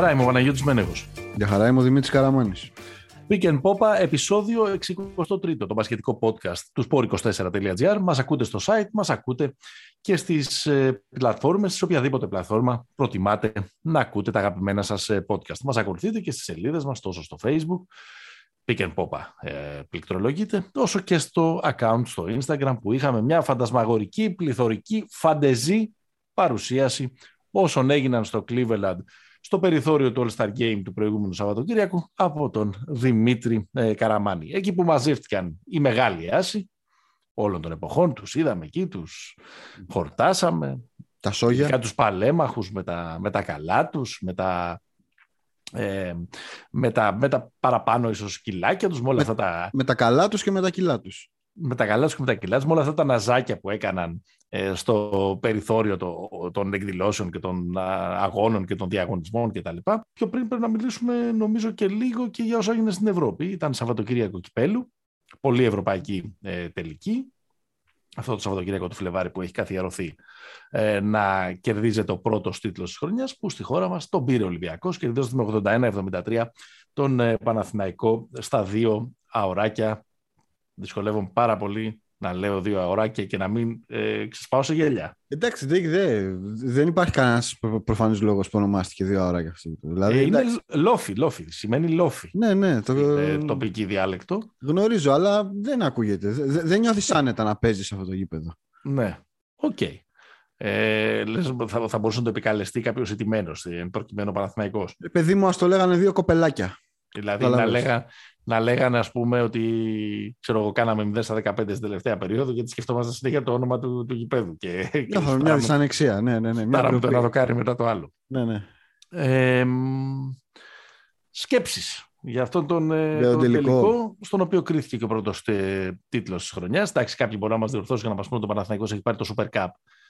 χαρά είμαι ο Παναγιώτης Μένεγος. Γεια χαρά είμαι ο Δημήτρης Καραμάνης. Pick and Popa, επεισόδιο 63, το μπασκετικό podcast του sport24.gr. Μας ακούτε στο site, μας ακούτε και στις ε, πλατφόρμες, σε οποιαδήποτε πλατφόρμα προτιμάτε να ακούτε τα αγαπημένα σας ε, podcast. Μας ακολουθείτε και στις σελίδες μας, τόσο στο facebook, Pick and Popa ε, πληκτρολογείτε, όσο και στο account στο Instagram που είχαμε μια φαντασμαγορική, πληθωρική, φαντεζή παρουσίαση όσων έγιναν στο Cleveland στο περιθώριο του All-Star Game του προηγούμενου Σαββατοκύριακου από τον Δημήτρη ε, Καραμάνη. Εκεί που μαζεύτηκαν οι μεγάλοι άσοι όλων των εποχών, τους είδαμε εκεί, τους χορτάσαμε. Τα σόγια. τους παλέμαχους με τα, με τα καλά τους, με τα, ε, με, τα, με τα παραπάνω ίσως κιλάκια τους, με όλα αυτά τα... Με τα καλά τους και με τα κιλά τους. Με τα καλά τους και με τα κιλά τους, με όλα αυτά τα ναζάκια που έκαναν ε, στο περιθώριο των εκδηλώσεων και των αγώνων και των διαγωνισμών κτλ. Πιο πριν πρέπει να μιλήσουμε νομίζω και λίγο και για όσα έγινε στην Ευρώπη. Ήταν Σαββατοκύριακο Κυπέλου, πολύ ευρωπαϊκή ε, τελική. Αυτό το Σαββατοκύριακο του Φλεβάρι που έχει καθιερωθεί ε, να κερδίζεται ο πρώτος τίτλος της χρονιάς που στη χώρα μας τον πήρε ο Ολυμπιακός κερδίζοντας με 81-73 τον Παναθηναϊκό στα δύο αωράκια. Δυσκολεύομαι πάρα πολύ να λέω Δύο Αοράκια και να μην ε, ξεσπάω σε γέλια. Εντάξει, δεν, δε, δεν υπάρχει κανένας προφανής λόγος που ονομάστηκε Δύο Αοράκια αυτή. Δηλαδή, ε, είναι λόφοι, λόφοι. Σημαίνει λόφοι. Ναι, ναι. Το... Ε, τοπική διάλεκτο. Γνωρίζω, αλλά δεν ακούγεται. Δεν νιώθεις άνετα να παίζεις σε αυτό το γήπεδο. Ναι. OK. Okay. Ε, λες, θα, θα μπορούσε να το επικαλεστεί κάποιος ηττημένος, εν προκειμένω ο Παναθηναϊκός. Ε, παιδί μου, ας το λέγανε δύο κοπελάκια. Δηλαδή να, λέγα, να λέγανε ας πούμε ότι ξέρω εγώ κάναμε 0 στα 15 στην τελευταία περίοδο γιατί σκεφτόμαστε συνέχεια το όνομα του, του γηπέδου. Και, και μια δυσανεξία, ναι, ναι, ναι. Μια το ένα δοκάρι μετά το άλλο. Ναι, ναι. Ε, σκέψεις για αυτόν τον, ε, τον τελικό. τελικό. στον οποίο κρίθηκε και ο πρώτος ε, τίτλος της χρονιάς. Εντάξει, κάποιοι μπορεί να μας διορθώσουν για να μας πούνε ότι ο Παναθηναϊκός έχει πάρει το Super Cup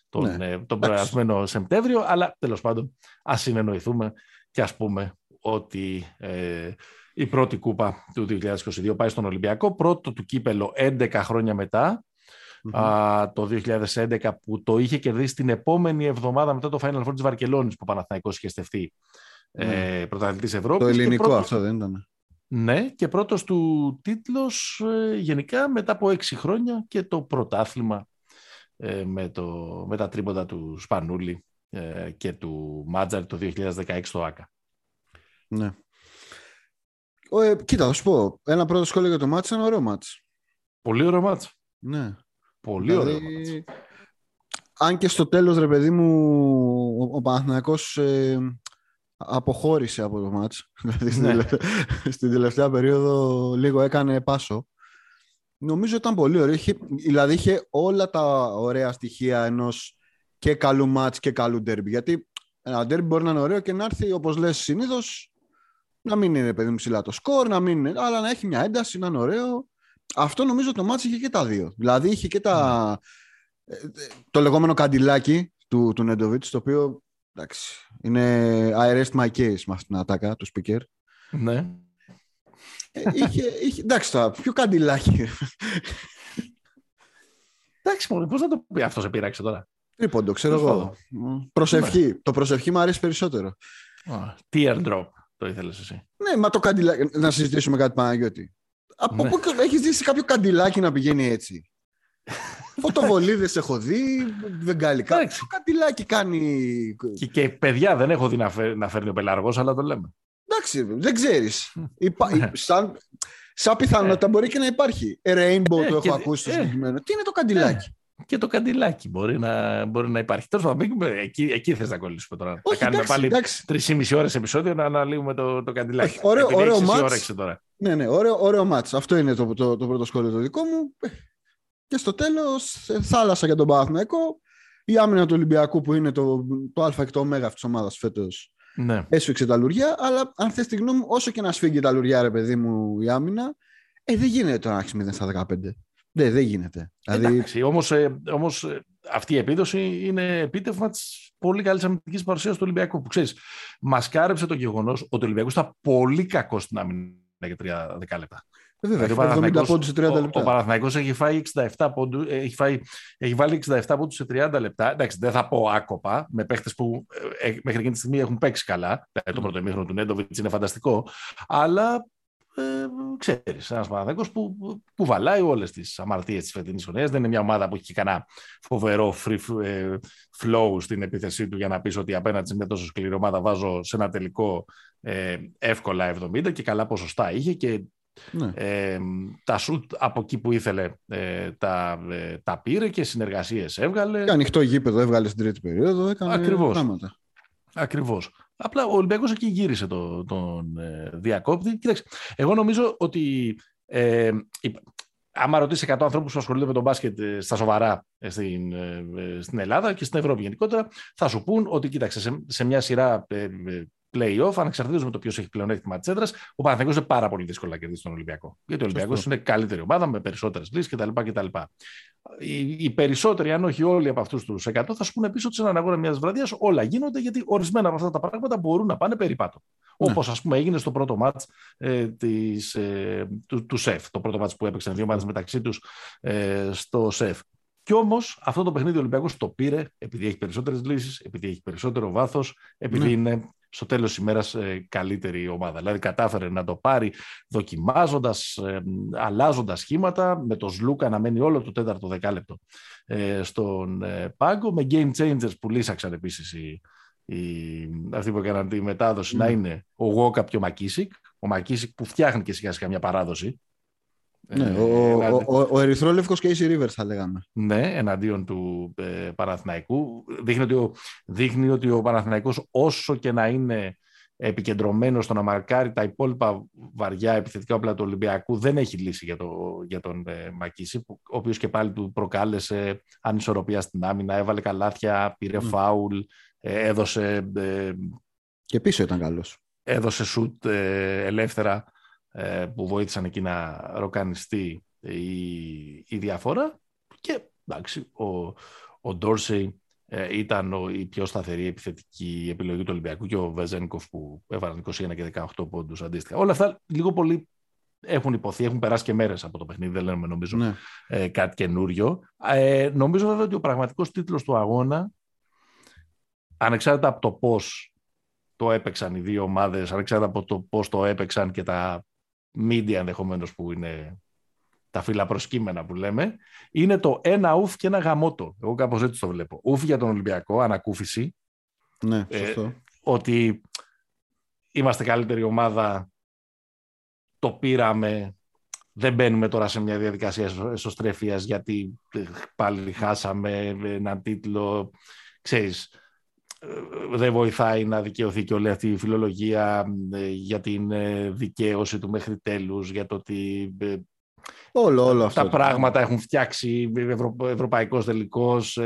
τον, ναι. ε, τον περασμένο Σεπτέμβριο, αλλά τέλος πάντων ας συνεννοηθούμε και ας πούμε ότι ε, η πρώτη κούπα του 2022 πάει στον Ολυμπιακό. Πρώτο του κύπελο 11 χρόνια α, το 2011 που το είχε κερδίσει την επόμενη εβδομάδα μετά το Final Four της Βαρκελόνης που ο Παναθηναϊκός είχε στεφθεί mm. ε, πρωταθλητής Ευρώπης. Το ελληνικό πρώτος, αυτό δεν ήταν. Ναι, και πρώτος του τίτλος ε, γενικά μετά από έξι χρόνια και το πρωτάθλημα ε, με, το, με τα τρίποτα του Σπανούλη ε, και του Μάτζαρ το 2016 στο ΆΚΑ. Ναι. Ε, κοίτα, θα σου πω. Ένα πρώτο σχόλιο για το μάτς είναι ωραίο μάτς. Πολύ ωραίο μάτς. Ναι. Πολύ δηλαδή, ωραίο μάτς. Αν και στο τέλος, ρε παιδί μου, ο, ο Παναθηναϊκός ε, αποχώρησε από το μάτς. Δηλαδή στην, ναι. τελευταία, στην τελευταία περίοδο λίγο έκανε πάσο. Νομίζω ήταν πολύ ωραίο. Είχε, δηλαδή είχε όλα τα ωραία στοιχεία ενός και καλού μάτς και καλού ντέρμπι. Γιατί ένα ντέρμπι μπορεί να είναι ωραίο και να έρθει, όπως λες συνήθως, να μην είναι παιδί μου ψηλά το σκορ, να μην είναι, αλλά να έχει μια ένταση, να είναι ωραίο. Αυτό νομίζω το μάτι είχε και τα δύο. Δηλαδή είχε και τα, ε, το λεγόμενο καντιλάκι του, του Νέντοβιτς, το οποίο εντάξει, είναι I rest my case με αυτήν την ατάκα του speaker. Ναι. Ε, είχε, είχε, εντάξει τώρα, ποιο καντιλάκι. εντάξει, μόνο, πώς θα το πει αυτός σε πειράξε τώρα. Τρίποντο, ξέρω εγώ. Προσευχή. Ναι. Το προσευχή μου αρέσει περισσότερο. Tear drop το ήθελες εσύ. Ναι, μα το καντιλάκι. Να συζητήσουμε κάτι Παναγιώτη. Από ναι. πού έχεις δει σε κάποιο καντιλάκι να πηγαίνει έτσι; Φωτοβολίδες έχω δει, βεγγαλικά. Το καντιλάκι κάνει. Και, και παιδιά δεν έχω δει να, φέρ, να φέρνει ο πελαργός, αλλά το λέμε. Εντάξει, δεν ξέρεις. Υπά... Ναι. σαν, σαν πιθανότητα μπορεί και να υπάρχει. Rainbow ε, το έχω ακούσει στο ε, συγκεκριμένο. Τι είναι το καντιλάκι; Και το καντιλάκι μπορεί να, μπορεί να υπάρχει. Τέλος πάντων, εκεί, εκεί θες να κολλήσουμε τώρα. Όχι, θα κάνουμε πάλι τρεις ή μισή ώρες επεισόδιο να αναλύουμε το, το καντιλάκι. Όχι, ωραίο, ωραίο μάτς. Τώρα. Ναι, ναι, ωραίο, ωραίο μάτς. Αυτό είναι το, το, το, πρώτο σχόλιο το δικό μου. Και στο τέλος, θάλασσα για τον Παναθηναϊκό. Η άμυνα του Ολυμπιακού που είναι το, το Α και το Ω αυτή της ομάδας φέτος. Ναι. Έσφιξε τα λουριά, αλλά αν θες τη γνώμη μου, όσο και να σφίγγει τα λουριά, ρε παιδί μου, η άμυνα, ε, δεν γίνεται το να έχεις 0 στα 15. Ναι, δεν γίνεται. Δηλαδή- Εντάξει, όμως, ε, όμως ε, αυτή η επίδοση είναι επίτευγμα της πολύ καλής αμυντικής παρουσίας του Ολυμπιακού. Που ξέρεις, μα κάρεψε το γεγονός ότι ο Ολυμπιακός ήταν πολύ κακός στην άμυνα για τρία δεκάλεπτα. Ε, βέβαια, δηλαδή, έχει 70 πόντους σε 30 λεπτά. Ο, ο Παναθηναϊκός έχει φάει 67 πόντους, έχει, φάει, έχει βάλει 67 πόντους σε 30 λεπτά. Εντάξει, δεν θα πω άκοπα, με παίχτες που ε, μέχρι εκείνη τη στιγμή έχουν παίξει καλά. Το mm. πρώτο ημίχρονο του Νέντοβιτς είναι φανταστικό. Αλλά ε, ξέρεις, ένας Παναθηναϊκός που, που βαλάει όλες τις αμαρτίες της φετινής χρονιάς. Δεν είναι μια ομάδα που έχει κανένα φοβερό free ε, flow στην επίθεσή του για να πεις ότι απέναντι σε μια τόσο σκληρή ομάδα βάζω σε ένα τελικό ε, εύκολα 70 και καλά ποσοστά είχε και ναι. Ε, τα σουτ από εκεί που ήθελε ε, τα, ε, τα πήρε και συνεργασίες έβγαλε. Και ανοιχτό γήπεδο έβγαλε στην τρίτη περίοδο, έκανε Ακριβώς. πράγματα. Ακριβώς. Απλά ο Ολυμπιακός εκεί γύρισε το, τον ε, διακόπτη. Κοίταξε, εγώ νομίζω ότι ε, άμα ρωτήσει 100 ανθρώπους που ασχολούνται με τον μπάσκετ στα σοβαρά στην, στην Ελλάδα και στην Ευρώπη γενικότερα, θα σου πούν ότι κοίταξε σε, σε μια σειρά playoff, ανεξαρτήτω με το ποιος έχει πλεονέκτημα της έδρας, ο Παναθηναϊκός είναι πάρα πολύ δύσκολο να κερδίσει τον Ολυμπιακό. Γιατί ο Ολυμπιακός είναι καλύτερη ομάδα με περισσότερες λύσεις κτλ. κτλ. Οι, οι περισσότεροι, αν όχι όλοι από αυτούς τους 100, θα σου πούνε πίσω ότι σε έναν αγώνα μιας βραδιάς όλα γίνονται γιατί ορισμένα από αυτά τα πράγματα μπορούν να πάνε περίπατο. Ναι. Όπως ας πούμε έγινε στο πρώτο μάτς ε, ε, του, του ΣΕΦ, το πρώτο μάτς που έπαιξαν δύο ομάδε μεταξύ τους ε, στο ΣΕΦ. Κι όμως αυτό το παιχνίδι ο Ολυμπιακός το πήρε επειδή έχει περισσότερες λύσεις, επειδή έχει περισσότερο βάθος, επειδή ναι. είναι στο τέλος της ημέρας ε, καλύτερη ομάδα. Δηλαδή κατάφερε να το πάρει δοκιμάζοντας, ε, αλλάζοντας σχήματα, με το Σλούκα να μένει όλο το τέταρτο δεκάλεπτο ε, στον ε, πάγκο, με game changers που λύσαξαν επίσης οι, οι, αυτοί που έκαναν τη μετάδοση, να ναι. είναι ο Γόκα και ο Μακίσικ, ο Μακίσικ που φτιάχνει και σιγά σιγά μια παράδοση, ναι, ε, ο, ο, ο, ο Ερυθρόλευκος και η Rivers θα λέγαμε. Ναι, εναντίον του ε, Παναθηναϊκού. Δείχνει ότι, ο, δείχνει ότι ο Παναθηναϊκός όσο και να είναι επικεντρωμένος στο να μαρκάρει τα υπόλοιπα βαριά επιθετικά όπλα του Ολυμπιακού δεν έχει λύση για, το, για τον ε, Μακίση, ο οποίος και πάλι του προκάλεσε ανισορροπία στην άμυνα, έβαλε καλάθια, πήρε mm. φάουλ, ε, έδωσε... Ε, και πίσω ήταν καλός. Έδωσε σουτ ε, ελεύθερα ε, που βοήθησαν εκεί να ροκανιστεί η, η διαφορά και εντάξει, ο, ο Ντόρσεϊ ε, ήταν ο, η πιο σταθερή επιθετική επιλογή του Ολυμπιακού και ο Βεζένικοφ που έβαλαν 21 και 18 πόντους αντίστοιχα. Όλα αυτά λίγο πολύ έχουν υποθεί, έχουν περάσει και μέρες από το παιχνίδι, δεν λέμε νομίζω ναι. ε, κάτι καινούριο. Ε, νομίζω βέβαια ότι ο πραγματικός τίτλος του αγώνα, ανεξάρτητα από το πώς το έπαιξαν οι δύο ομάδες, ανεξάρτητα από το πώς το έπαιξαν και τα media ενδεχομένως που είναι τα φύλλα προσκύμενα που λέμε, είναι το ένα ουφ και ένα γαμότο. Εγώ κάπως έτσι το βλέπω. Ουφ για τον Ολυμπιακό, ανακούφιση. Ναι, ε, σωστό. ότι είμαστε καλύτερη ομάδα, το πήραμε, δεν μπαίνουμε τώρα σε μια διαδικασία εσωστρέφειας γιατί πάλι χάσαμε έναν τίτλο, ξέρεις, δεν βοηθάει να δικαιωθεί και όλη αυτή η φιλολογία ε, για την ε, δικαίωση του μέχρι τέλους, για το ότι ε, όλο, όλο τα πράγματα έχουν φτιάξει ευρω, ευρωπαϊκός τελικός,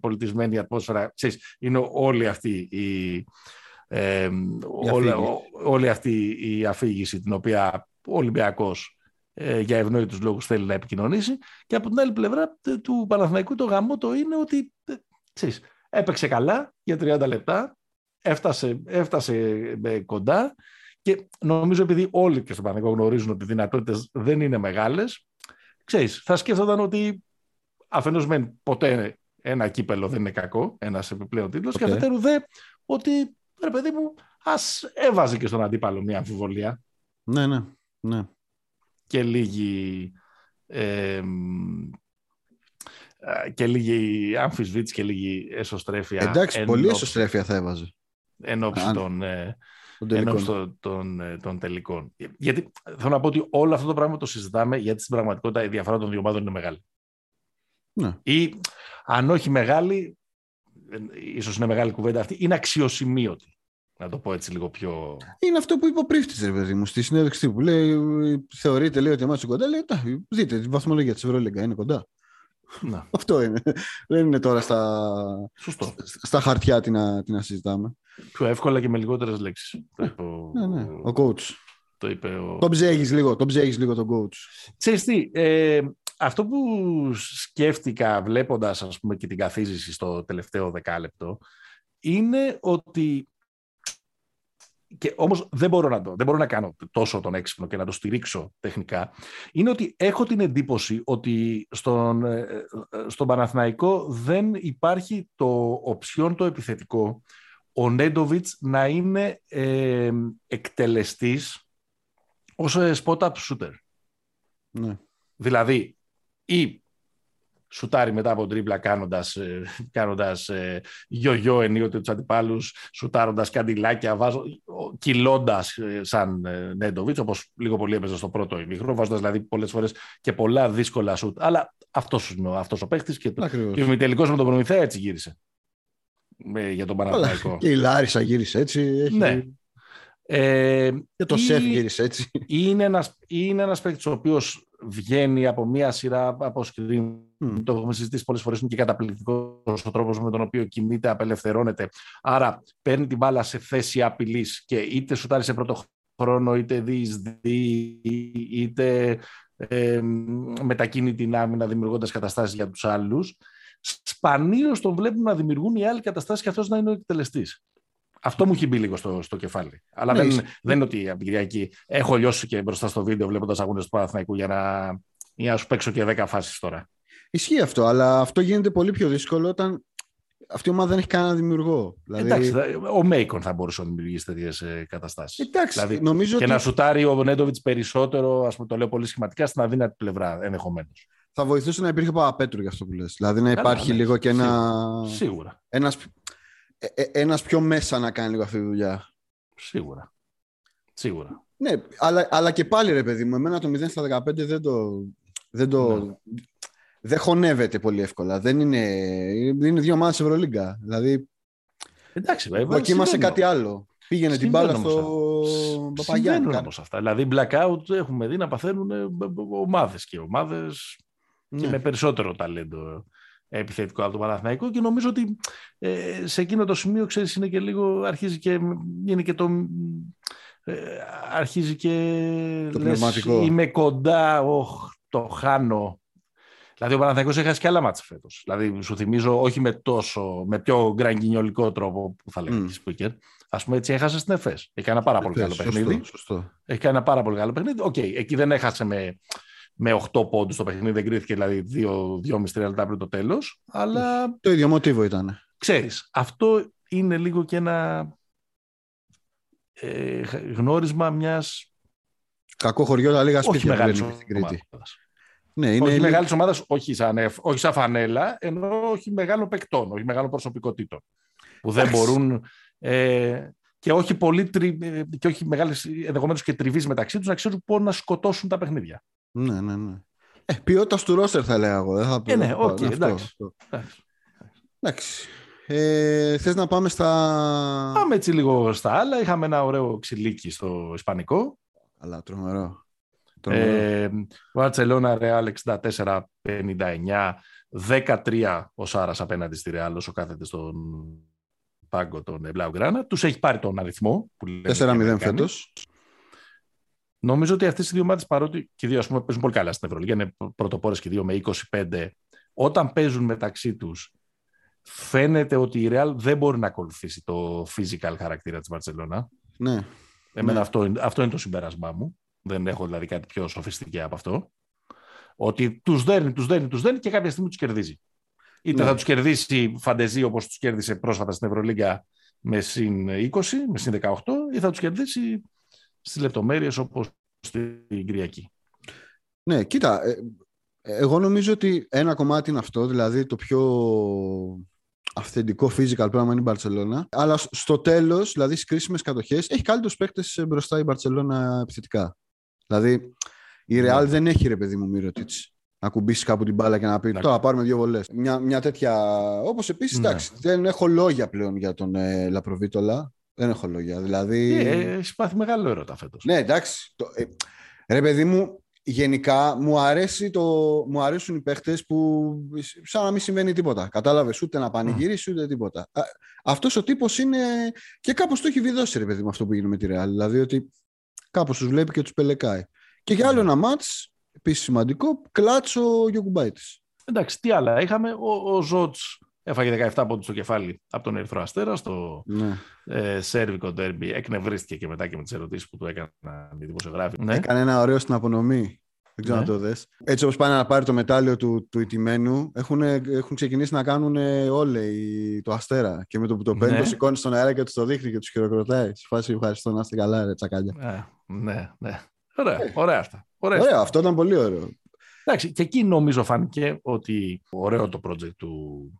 πολιτισμένη ατμόσφαιρα. Ξέρεις, είναι όλη αυτή η, ε, όλη, αυτή η αφήγηση την οποία ο Ολυμπιακός για ευνόητους λόγους θέλει να επικοινωνήσει και από την άλλη πλευρά του Παναθηναϊκού το γαμό το είναι ότι ξέρεις, Έπαιξε καλά για 30 λεπτά, έφτασε, έφτασε κοντά και νομίζω επειδή όλοι και στο Παναγικό γνωρίζουν ότι οι δυνατότητες δεν είναι μεγάλες, ξέρεις, θα σκέφτονταν ότι αφενός μεν ποτέ ένα κύπελο δεν είναι κακό, ένας επιπλέον τίτλος, okay. και αφετέρου δε ότι, ρε παιδί μου, ας έβαζε και στον αντίπαλο μια αμφιβολία. Ναι, ναι, ναι. Και λίγη ε, ε, και λίγη αμφισβήτηση και λίγη εσωστρέφεια. Εντάξει, πολύ εσωστρέφεια θα έβαζε. Εν ώψη των, ε, των, των, ε, των, τελικών. Γιατί θέλω να πω ότι όλο αυτό το πράγμα το συζητάμε γιατί στην πραγματικότητα η διαφορά των δύο ομάδων είναι μεγάλη. Ναι. Ή αν όχι μεγάλη, ίσως είναι μεγάλη κουβέντα αυτή, είναι αξιοσημείωτη. Να το πω έτσι λίγο πιο. Είναι αυτό που είπε ο Πρίφτης, ρε παιδί μου, στη συνέντευξη που λέει: Θεωρείτε, λέει ότι εμά είναι κοντά. Λέει: Δείτε, τη βαθμολογία της Ευρωλίγκα είναι κοντά. Να. Αυτό είναι. Δεν είναι τώρα στα, Σωστό. στα χαρτιά τι να, τι να συζητάμε. Πιο εύκολα και με λιγότερες λέξεις. Ναι, ναι. Ο coach. Το είπε ο... Τον ψέγεις λίγο, τον ψέγεις λίγο τον coach. Ξέρεις τι, ε, αυτό που σκέφτηκα βλέποντας ας πούμε και την καθίζηση στο τελευταίο δεκάλεπτο είναι ότι και όμως δεν μπορώ, να το, δεν μπορώ να κάνω τόσο τον έξυπνο και να το στηρίξω τεχνικά, είναι ότι έχω την εντύπωση ότι στον, ε, στον Παναθηναϊκό δεν υπάρχει το οψιόν το επιθετικό ο Νέντοβιτς να είναι ε, εκτελεστής ως spot-up shooter. Ναι. Δηλαδή, ή σουτάρει μετά από τρίμπλα κάνοντας, ε, κάνοντας ε, γιο-γιο ενίοτε τους αντιπάλους, σουτάροντας καντιλάκια, βάζω, κυλώντας ε, σαν ε, Νέντοβιτς, όπως λίγο πολύ έπαιζε στο πρώτο ημίχρονο, βάζοντας δηλαδή πολλές φορές και πολλά δύσκολα σουτ. Αλλά αυτός είναι αυτός ο παίχτης και, το, και ο τελικός με τον Προμηθέα έτσι γύρισε. Με, για τον Παναθηναϊκό. Και η Λάρισα γύρισε έτσι. Έχει... Ναι. Ε, και το ή, σεφ γύρισε έτσι. Είναι ένας, είναι ένας παίκτης ο οποίος βγαίνει από μία σειρά από screen. Mm. Το έχουμε συζητήσει πολλές φορές. Είναι και καταπληκτικός ο τρόπος με τον οποίο κινείται, απελευθερώνεται. Άρα παίρνει την μπάλα σε θέση απειλής και είτε σουτάρει σε πρώτο χρόνο, είτε διεισδύει, είτε ε, μετακίνει την άμυνα δημιουργώντας καταστάσεις για τους άλλους. Σπανίως τον βλέπουν να δημιουργούν οι άλλοι καταστάσεις και αυτός να είναι ο εκτελεστής. Αυτό μου έχει μπει λίγο στο, στο κεφάλι. Αλλά ναι, δεν, δεν είναι ότι από Κυριακή έχω λιώσει και μπροστά στο βίντεο βλέποντας αγώνε του Παναθηναϊκού για να, για να σου παίξω και 10 φάσεις τώρα. Ισχύει αυτό, αλλά αυτό γίνεται πολύ πιο δύσκολο όταν αυτή η ομάδα δεν έχει κανένα δημιουργό. Δηλαδή... Εντάξει, ο Μέικον θα μπορούσε να δημιουργήσει τέτοιες καταστάσεις. Εντάξει, δηλαδή, νομίζω και ότι... να σουτάρει ο Νέντοβιτς περισσότερο, ας πούμε, το λέω πολύ σχηματικά, στην αδύνατη πλευρά ενδεχομένως. Θα βοηθούσε να υπήρχε Παπαπέτρου για αυτό που λες. Δηλαδή να υπάρχει ναι, λίγο και ένα. Σίγουρα. Ένας ε, ε, ένας πιο μέσα να κάνει λίγο αυτή τη δουλειά. Σίγουρα. Σίγουρα. Ναι, αλλά, αλλά και πάλι ρε παιδί μου, εμένα το 0 στα 15 δεν το, δεν το, ναι. Δεν χωνεύεται πολύ εύκολα. Δεν είναι, είναι δύο ομάδες Ευρωλίγκα. Δηλαδή, Εντάξει, βέβαια. Δοκίμασε κάτι άλλο. Πήγαινε την μπάλα στο Παπαγιάννη. όμως αυτά. Δηλαδή, blackout έχουμε δει να παθαίνουν ομάδες και ομάδες και ναι. με περισσότερο ταλέντο επιθετικό από το Παναθηναϊκό και νομίζω ότι ε, σε εκείνο το σημείο ξέρεις είναι και λίγο αρχίζει και είναι και το ε, αρχίζει και το λες, είμαι κοντά, οχ, το χάνω δηλαδή ο Παναθηναϊκός έχει χάσει και άλλα μάτσα φέτος δηλαδή σου θυμίζω όχι με τόσο με πιο γκραν γκινιολικό τρόπο που θα λέγαμε μμ. Speaker. Ας πούμε έτσι έχασε στην ΕΦΕΣ. Έχει κάνει ένα πάρα πολύ καλό παιχνίδι. Σωστό. Έχει κάνει ένα πάρα πολύ καλό παιχνίδι. OK, okay, εκεί δεν έχασε με με 8 πόντους το παιχνίδι, δεν κρίθηκε δηλαδή 2,5-3 λεπτά πριν το τέλος. Αλλά. Το ίδιο μοτίβο ήταν. Ξέρεις, αυτό είναι λίγο και ένα ε, γνώρισμα μιας. Κακό χωριό, τα λίγα σπίτια που λένε στην Κρήτη. Ναι, είναι όχι μεγάλης ομάδας, όχι, σαν, όχι σαν φανέλα, ενώ όχι μεγάλο παικτών, όχι μεγάλο προσωπικότητων. Που δεν μπορούν. Ε, και όχι πολύ ε, και όχι μεγάλες ενδεχομένως και τριβής μεταξύ τους να ξέρουν πώ να σκοτώσουν τα παιχνίδια. Ναι, ναι, ναι. Ε, ποιότητας του ρόστερ θα λέγα εγώ. Δεν θα ε, ναι, okay, εντάξει. εντάξει. Ε, θες να πάμε στα... Πάμε έτσι λίγο στα άλλα. Είχαμε ένα ωραίο ξυλίκι στο Ισπανικό. Αλλά τρομερό. Ε, Βαρτσελώνα Ρεάλ 64-59 13 ο Σάρας απέναντι στη Ρεάλ όσο κάθεται στον πάγκο των Μπλαουγκράνα. Τους έχει πάρει τον αριθμό. 4-0 φέτος. Νομίζω ότι αυτές οι δύο ομάδε, παρότι και οι δύο ας πούμε, παίζουν πολύ καλά στην Ευρωλίγα, είναι πρωτοπόρες και δύο με 25, όταν παίζουν μεταξύ τους, φαίνεται ότι η Real δεν μπορεί να ακολουθήσει το physical χαρακτήρα της Βαρκελόνα. Ναι. Εμένα ναι. Αυτό, αυτό είναι το συμπέρασμά μου. Δεν έχω δηλαδή κάτι πιο σοφιστική από αυτό. Ότι τους δένει, τους δένει, τους δένει και κάποια στιγμή τους κερδίζει. Είτε ναι. θα τους κερδίσει φαντεζή όπως τους κέρδισε πρόσφατα στην Ευρωλίγκα με συν 20, με συν 18, ή θα τους κερδίσει στις λεπτομέρειες όπως στην Κυριακή. Ναι, κοίτα, ε, εγώ νομίζω ότι ένα κομμάτι είναι αυτό, δηλαδή το πιο αυθεντικό physical πράγμα είναι η Μπαρτσελώνα. Αλλά στο τέλος, δηλαδή στις κρίσιμες κατοχές, έχει καλύτερους παίκτες μπροστά η Μπαρτσελώνα επιθετικά. Δηλαδή η Real ναι. δεν έχει ρε παιδί μου Μύρωτιτ να κουμπίσεις κάπου την μπάλα και να πει Τώρα πάρουμε δύο βολές. Μια, μια τέτοια. Όπως επίσης, ναι. εντάξει, δεν έχω λόγια πλέον για τον ε, Λαπροβίτολα. Δεν έχω λόγια. Δηλαδή... Ε, έχει πάθει μεγάλο έρωτα φέτος. Ναι, εντάξει. Το, ε, ρε παιδί μου, γενικά μου, αρέσει το, μου αρέσουν οι παίχτες που σαν να μην συμβαίνει τίποτα. Κατάλαβες ούτε να πανηγυρίσει ούτε τίποτα. Αυτός ο τύπος είναι. και κάπως το έχει βιδώσει, ρε παιδί μου, αυτό που γίνεται με τη Ρεάλ. Δηλαδή ότι κάπως τους βλέπει και τους πελεκάει. Και για άλλο ένα μάτς, επίσης σημαντικό, κλάτσο ο Γιωκουμπάιτη. Εντάξει, τι άλλα. Είχαμε ο, ο Ζότς Έφαγε 17 πόντους στο κεφάλι από τον Ερυθρό Αστέρα στο Ναι. ε, σέρβικο ντέρμπι. Εκνευρίστηκε και μετά και με τις ερωτήσεις που του έκαναν οι δημοσιογράφοι. Ναι. Έκανε ένα ωραίο στην απονομή. Δεν ξέρω Ναι. αν το δες. Έτσι όπως πάνε να πάρει το μετάλλιο του, του ηττημένου, έχουν, έχουν ξεκινήσει να κάνουν όλοι το αστέρα. Και με το που το παίρνει, Ναι. το σηκώνεις στον αέρα και του το δείχνει και τους χειροκροτάει. Σε φάση ευχαριστώ να είστε καλά, ρε τσακάλια. Ε, ναι, ναι. Ωραία, ωραία αυτά. Ωραία. Ωραίο, αυτό ήταν πολύ ωραίο. Εντάξει, και εκεί νομίζω φάνηκε ότι ωραίο το project του,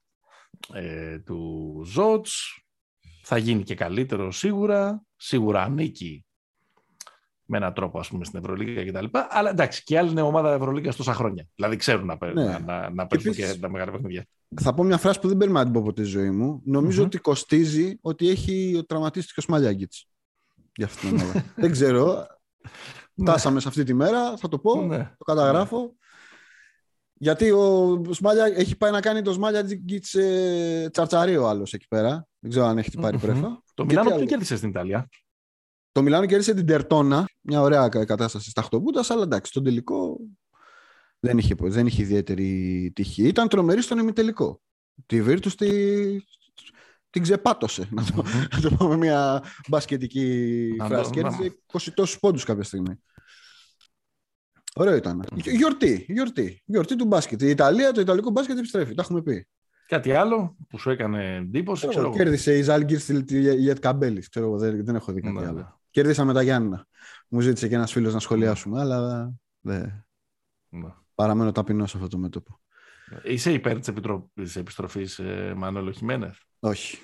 ε, του Ζότς θα γίνει και καλύτερο σίγουρα. Σίγουρα ανήκει με έναν τρόπο ας πούμε στην Ευρωλίγα και τα λοιπά. Αλλά εντάξει, και άλλη είναι ομάδα Ευρωλίγα τόσα χρόνια. Δηλαδή ξέρουν να, παίρνουν- Ναι. να, να, να παίρνουν και, επίσης- τα μεγάλα παιχνίδια. Θα πω μια φράση που δεν παίρνει να την πω ποτέ στη ζωή μου. Νομιζω Μμμ. ότι κοστίζει ότι έχει τραυματίστηκε ο Σμαλιάγκητς για αυτή την ομάδα. δεν ξέρω. Φτάσαμε σε αυτή τη μέρα, θα το πω. Ναι. Το καταγράφω. Γιατί ο Σμάλια έχει πάει να κάνει το Σμάλια Γκίτς ε, τσαρτσαρίο άλλος εκεί πέρα. Δεν ξέρω αν έχει την πάρει Μμμ. πρέφα. Το Γιατί Μιλάνο άλλο; ποιο κέρδισε στην Ιταλία; Το Μιλάνο κέρδισε την Τερτόνα. Μια ωραία κα- κατάσταση στα Χτωπούτα, αλλά εντάξει, στον τελικό δεν είχε, δεν είχε ιδιαίτερη τύχη. Ήταν τρομερή στον ημιτελικό. Τη Βίρτου τη, την ξεπάτωσε. Να το, να το πούμε μια μπασκετική Να το- φράση. να- Κέρδισε 20 τόσους πόντους κάποια στιγμή. Ωραίο ήταν. Γι- Γιορτή, γιορτή. Γιορτή του μπάσκετ. Η Ιταλία, το Ιταλικό μπάσκετ επιστρέφει. Τα έχουμε πει. Κάτι άλλο που σου έκανε εντύπωση. Ξέρω Ξέρω εγώ, εγώ. Κέρδισε η Ζάλγκυρ στη Ιετ Καμπέλη. Ξέρω εγώ, δεν, δεν έχω δει κάτι Ναι, ναι. άλλο. Κέρδισα με τα Γιάννα. Μου ζήτησε και ένας φίλος να σχολιάσουμε, αλλά δεν. Ναι. Παραμένω ταπεινός σε αυτό το μέτωπο. Είσαι υπέρ της επιστροφής ε, Μανώλο Χιμένεθ. Όχι.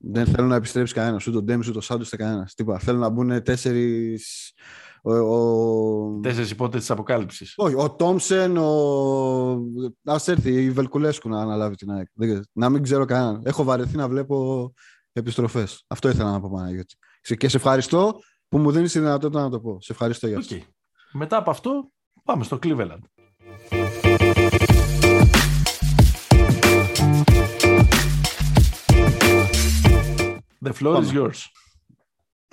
Δεν θέλω να επιστρέψει κανένας. Ούτε ο Ντέμις ούτε ο Σάντος ούτε κανένας. Τίποτα. Θέλω να μπουν τέσσερις. Ο, ο... Τέσσερις υπότε της αποκάλυψης. Όχι, ο Τόμσεν, ο. Α έρθει η Βελκουλέσκου να αναλάβει την ΑΕΚ. Δεν- Να μην ξέρω κανέναν. Έχω βαρεθεί να βλέπω επιστροφές. Αυτό ήθελα να πω, Παναγιώτη. Σε- Και σε ευχαριστώ που μου δίνεις τη δυνατότητα να το πω. Σε ευχαριστώ για αυτό. Okay. Μετά από αυτό, πάμε στο Cleveland. The floor is Πάμε. yours.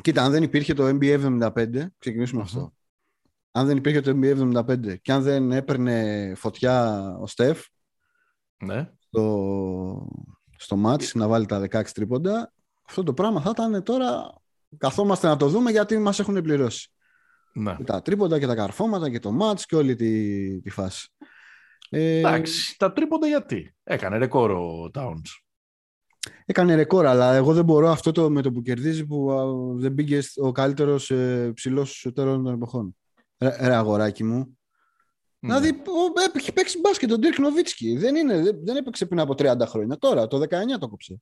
Κοίτα, αν δεν υπήρχε το NBA 75, ξεκινήσουμε Μμμ. αυτό. Αν δεν υπήρχε το NBA 75 και αν δεν έπαιρνε φωτιά ο Στεφ Ναι. στο, στο μάτς να βάλει τα 16 τρίποντα, αυτό το πράγμα θα ήταν τώρα καθόμαστε να το δούμε γιατί μας έχουν πληρώσει. ναι. Και τα τρίποντα και τα καρφώματα και το μάτς και όλη τη, τη φάση. Ε, Εντάξει, τα τρίποντα γιατί; Έκανε ρεκόρ ο Towns. Έκανε ρεκόρ, αλλά εγώ δεν μπορώ αυτό το με το που κερδίζει που α, δεν πήγε ο καλύτερος ε, ψηλός σουτέρων των εποχών. Ρε, ρε αγοράκι μου. Ναι. Δηλαδή, ο- έχει παίξει μπάσκετ τον Dirk Nowitzki. Δεν, είναι, δεν, δεν έπαιξε πριν από 30 χρόνια. Τώρα, το 19 το κόψε.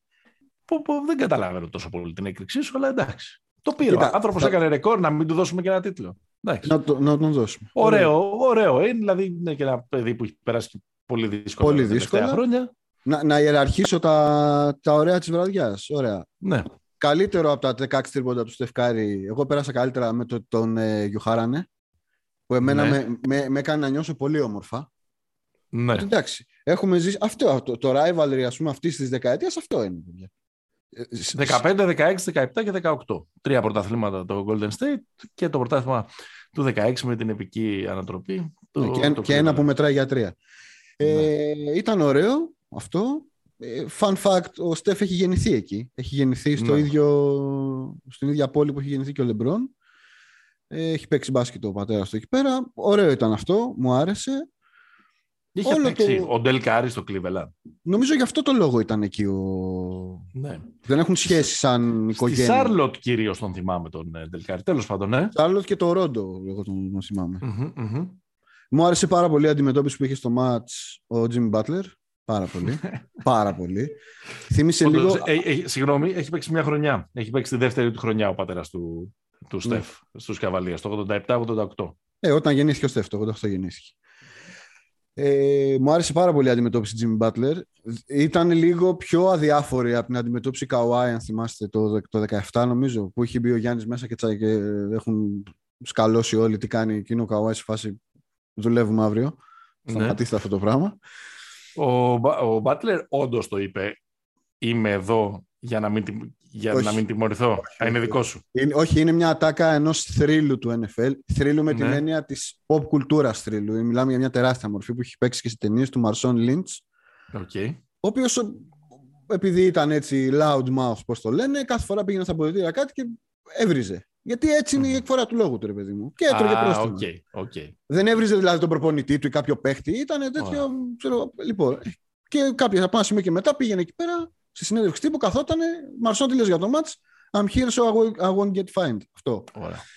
Που, που δεν καταλαβαίνω τόσο πολύ την έκρηξή σου, αλλά εντάξει. Το πήρε. Κοίτα, ο άνθρωπος θα- έκανε ρεκόρ να μην του δώσουμε και ένα τίτλο. Εντάξει. Να, το, να τον δώσουμε. Ωραίο, ωραίο. Είναι δηλαδή είναι και ένα παιδί που έχει περάσει και πολύ δύσκολα Πολύ τα τελευταία δύσκολα. χρόνια. Να, να ιεραρχήσω τα, τα ωραία της βραδιάς. Ωραία. Ναι. Καλύτερο από τα 16 τρίποντα του Στεφκάρη. Εγώ πέρασα καλύτερα με το, τον ε, Γιουχάρανε. Που εμένα Ναι. με, με, με έκανε να νιώσω πολύ όμορφα. ναι. Ότι Εντάξει, έχουμε ζήσει αυτό, αυτό το rivalry ας πούμε αυτής της δεκαετίας αυτό είναι. παιδιά. Ε, σ- 15, 16, 17 και 18. Τρία πρωταθλήματα το Golden State και το πρωτάθλημα του 16 με την επική ανατροπή. Το, Ναι, και, το και ένα Cleveland. που μετράει για τρία. Ε, ήταν ωραίο αυτό. Ε, fun fact, ο Στεφ έχει γεννηθεί εκεί. Έχει γεννηθεί στο Ναι. ίδιο, στην ίδια πόλη που έχει γεννηθεί και ο Λεμπρόν. Ε, έχει παίξει μπάσκετ ο πατέρας του εκεί πέρα. Ωραίο ήταν αυτό, μου άρεσε. Είχε όλο παίξει το- ο Ντελ Κάρι στο Cleveland. Νομίζω γι' αυτό το λόγο ήταν εκεί ο... Ναι. Δεν έχουν σχέση σαν Στη οικογένεια. Σάρλοτ κυρίως τον θυμάμαι τον Ντελ Κάρι. Τέλος πάντων, ναι. Σάρλοτ και Τορόντο, εγώ τον, τον θυμάμαι. Μμμ, μμμ. Μου άρεσε πάρα πολύ η αντιμετώπιση που είχε στο ματς ο Jimmy Butler. Πάρα πολύ. πάρα πολύ. Θύμισε Όντως, λίγο. ε, ε, συγγνώμη, έχει παίξει μια χρονιά. Έχει παίξει τη δεύτερη του χρονιά ο πατέρας του, του Ναι. Στεφ στους Καβαλίερς, το 87-88. Ε, όταν γεννήθηκε ο Στεφ, το 88 γεννήθηκε. Ε, μου άρεσε πάρα πολύ η αντιμετώπιση Jimmy Butler. Ήταν λίγο πιο αδιάφορη από την αντιμετώπιση Kawhi, αν θυμάστε, το, το 17 νομίζω, που είχε μπει ο Γιάννης μέσα και, τσα, και έχουν σκαλώσει όλοι τι κάνει εκείνο ο Kawhi σε φάση δουλεύουμε αύριο. Ναι. Σταματήστε αυτό το πράγμα. Ο, Μπα- ο Μπάτλερ όντως το είπε. Είμαι εδώ για να μην, τιμ- για Όχι. να μην τιμωρηθώ. Θα είναι όχι. δικό σου. Είναι, όχι, είναι μια ατάκα ενός θρύλου του NFL. Θρύλου με την Ναι. έννοια της pop κουλτούρας θρύλου. Μιλάμε για μια τεράστια μορφή που έχει παίξει και σε ταινίες του Μαρσόν Λίντς, Οκ. ο οποίος επειδή ήταν έτσι loud mouth, πώς το λένε, κάθε φορά πήγαινε στα πολιτεία κάτι και έβριζε. Γιατί έτσι είναι η εκφορά του λόγου του, ρε παιδί μου. Και έτρωγε πρόστιμο. Okay, okay. Δεν έβριζε δηλαδή τον προπονητή του ή κάποιο παίχτη. Ήταν τέτοιο. Ξέρω, λοιπόν, και κάποια από ένα σημείο και μετά πήγαινε εκεί πέρα στη συνέντευξη τύπου, καθόταν. Μαρσόν τι λες για το ματς. I'm here so I won't get fined. Αυτό.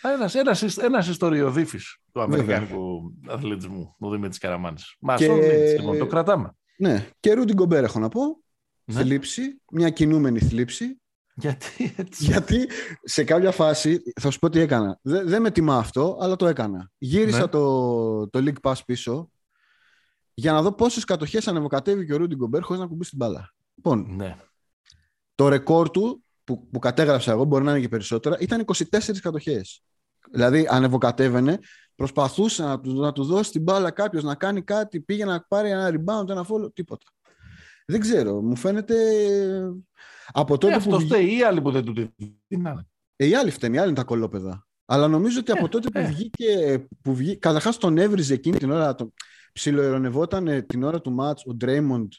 Ένας, ένας, ένας ιστοριοδίφης του Αμερικάνικου αθλητισμού, ο Δημήτρης Καραμάνης. Μαρσόν και... λοιπόν, το κρατάμε. Ναι, και Ρούντι Γκομπέρ έχω να πω. Ναι. Θλίψη, μια κινούμενη θλίψη. Γιατί έτσι. Γιατί σε κάποια φάση, θα σου πω τι έκανα. Δεν, δεν με τιμά αυτό, αλλά το έκανα. Γύρισα ναι. το, το League Pass πίσω για να δω πόσες κατοχές ανεβοκατέβηκε ο Ρούντι Γκομπέρ χωρίς να κουμπίσει την μπάλα. Λοιπόν, ναι. το ρεκόρ του που, που κατέγραψα εγώ, μπορεί να είναι και περισσότερα, ήταν 24 κατοχές. Δηλαδή, ανεβοκατέβαινε, προσπαθούσε να του, να του δώσει την μπάλα κάποιος να κάνει κάτι, πήγε να πάρει ένα rebound, ένα follow, τίποτα. Δεν ξέρω, μου φαίνεται. Από τότε ε, αυτός που... ή οι άλλοι που δεν του δίνανε. Ε, οι άλλοι φταίνει, οι άλλοι είναι τα κολόπεδα. Αλλά νομίζω ότι ε, από τότε που ε. βγήκε. Που βγή... Καταρχάς τον έβριζε εκείνη την ώρα. Τον... Ψιλοερωνευόταν την ώρα του μάτ ο Ντρέιμοντ.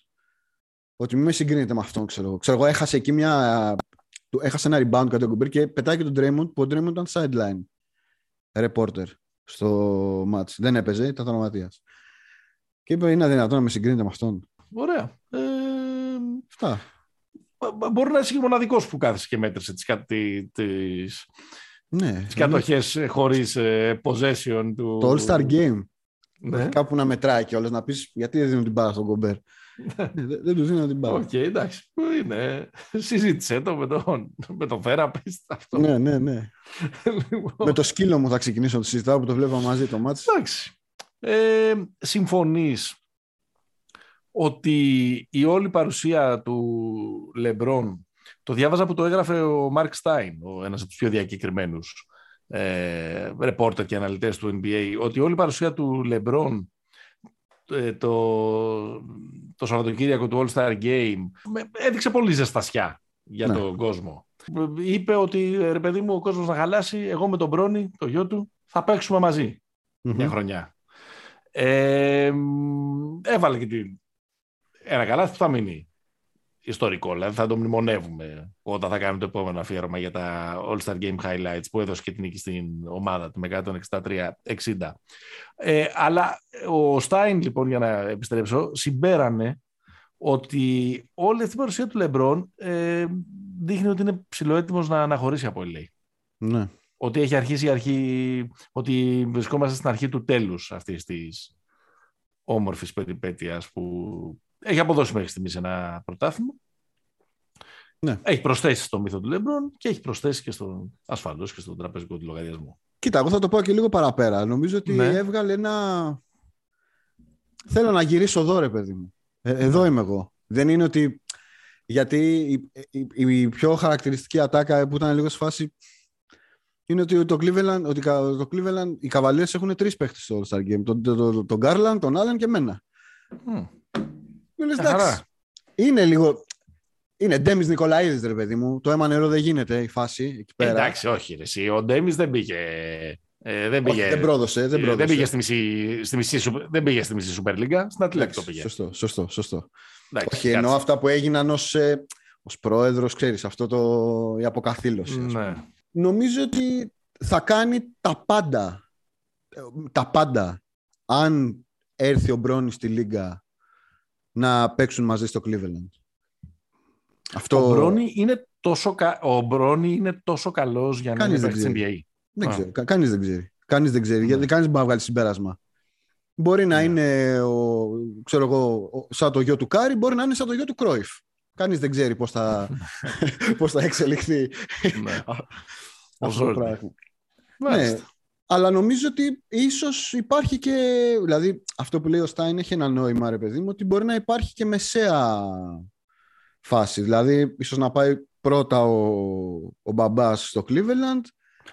Ότι μην με συγκρίνεται με αυτόν, ξέρω, ξέρω εγώ. Έχασε εκεί μια. Έχασε ένα rebound κατά τον και πετάει και τον Ντρέιμοντ που ο Ντρέιμοντ ήταν sideline reporter στο ματς. Δεν έπαιζε, ήταν τραυματίας. Και είπε: Είναι αδυνατόν να με συγκρίνετε με αυτόν. Ωραία. Ε, Αυτά. Μπορεί να είσαι και μοναδικός που κάθεσαι και μέτρησε τις, τις, ναι, τις κατοχές είναι... χωρίς ε, possession του... Το All-Star Game. Ναι. Κάπου να μετράει κιόλας, να πεις γιατί δεν δίνουν την μπάλα στον Κομπέρ; Ναι, δεν, δεν τους δίνω την μπάλα. OK, okay, εντάξει. Είναι. Συζήτησε το με τον, με τον therapist αυτό. Ναι, ναι, ναι. λοιπόν. Με το σκύλο μου θα ξεκινήσω να το συζητάω που το βλέπω μαζί το μάτι. Εντάξει. Ε, συμφωνείς ότι η όλη παρουσία του Λεμπρόν, το διάβαζα που το έγραφε ο Μάρκ Στάιν, ο ένας από τους πιο διακεκριμένους ε, ρεπόρτερ και αναλυτές του NBA, ότι η όλη παρουσία του Λεμπρόν ε, το, το Σαββατοκύριακο του All-Star Game έδειξε πολύ ζεστασιά για ναι. τον κόσμο. Είπε ότι, ρε παιδί μου, ο κόσμος να χαλάσει, εγώ με τον Μπρόνι, το γιο του, θα παίξουμε μια χρονιά. Ε, έβαλε και την ένα καλάθι που θα μείνει ιστορικό. Δηλαδή θα το μνημονεύουμε όταν θα κάνουμε το επόμενο αφιέρωμα για τα All-Star Game Highlights που έδωσε και την νίκη στην ομάδα του με 163-60. Ε, αλλά ο Στάιν, λοιπόν, για να επιστρέψω, συμπέρανε ότι όλη αυτή η παρουσία του Λεμπρόν ε, δείχνει ότι είναι ψηλοέτοιμος να αναχωρήσει από LA. Ναι. Ότι έχει αρχίσει η αρχή, ότι βρισκόμαστε στην αρχή του τέλους αυτής της όμορφης περιπέτειας που έχει αποδώσει μέχρι στιγμής ένα πρωτάθλημα. Ναι. Έχει προσθέσει στο μύθο του Λέμπρον και έχει προσθέσει και στον ασφαλώς και στον τραπεζικό του λογαριασμό. Κοίτα, εγώ θα το πω και λίγο παραπέρα. Νομίζω ότι ναι. έβγαλε ένα. Θέλω να γυρίσω εδώ, ρε παιδί μου. Ε, εδώ είμαι εγώ. Δεν είναι ότι. Γιατί η, η, η, πιο χαρακτηριστική ατάκα που ήταν λίγο σε φάση είναι ότι το Cleveland, ότι το Cleveland οι Cavaliers έχουν τρεις παίχτες στο All-Star Game. Τον, τον, τον, Garland, τον Allen και εμένα. Mm. Εντάξει. Είναι λίγο. Είναι Ντέμις Νικολαίδης, ρε παιδί μου. Το αίμα νερό δεν γίνεται η φάση εκεί πέρα. Εντάξει, όχι. Ρε, εσύ. Ο Ντέμις δεν πήγε. Ε, δεν, πήγε, όχι, δεν πρόδωσε. Δεν, πρόδωσε. δεν πήγε στη μισή, στη μισή, δεν πήγε στη μισή Super League. Στην Ατλέτικο πήγε. Σωστό, σωστό. σωστό. Εντάξει, όχι, εννοώ αυτά που έγιναν ως ε, ως πρόεδρος, ξέρεις, αυτό το, η αποκαθήλωση. Ναι. Νομίζω ότι θα κάνει τα πάντα. Τα πάντα. Αν έρθει ο Μπρόνι στη Λίγκα να παίξουν μαζί στο Cleveland. Αυτό... Ο Μπρόνι είναι τόσο, κα... ο Μπρόνι είναι τόσο καλός για να είναι παίξει NBA. Δεν ξέρω. Κανείς δεν ξέρει. Κανείς δεν ξέρει. Γιατί κανείς δεν μπορεί να βγάλει συμπέρασμα. Μπορεί να ναι. είναι ο, ξέρω εγώ, σαν το γιο του Κάρι, μπορεί να είναι σαν το γιο του Κρόιφ. Κανείς δεν ξέρει πώς θα, πώς θα εξελιχθεί ναι. αυτό το πράγμα. Ναι, αλλά νομίζω ότι ίσως υπάρχει και... Δηλαδή, αυτό που λέει ο Στάιν έχει ένα νόημα, ρε παιδί μου, ότι μπορεί να υπάρχει και μεσαία φάση. Δηλαδή, ίσως να πάει πρώτα ο, ο μπαμπάς στο Cleveland.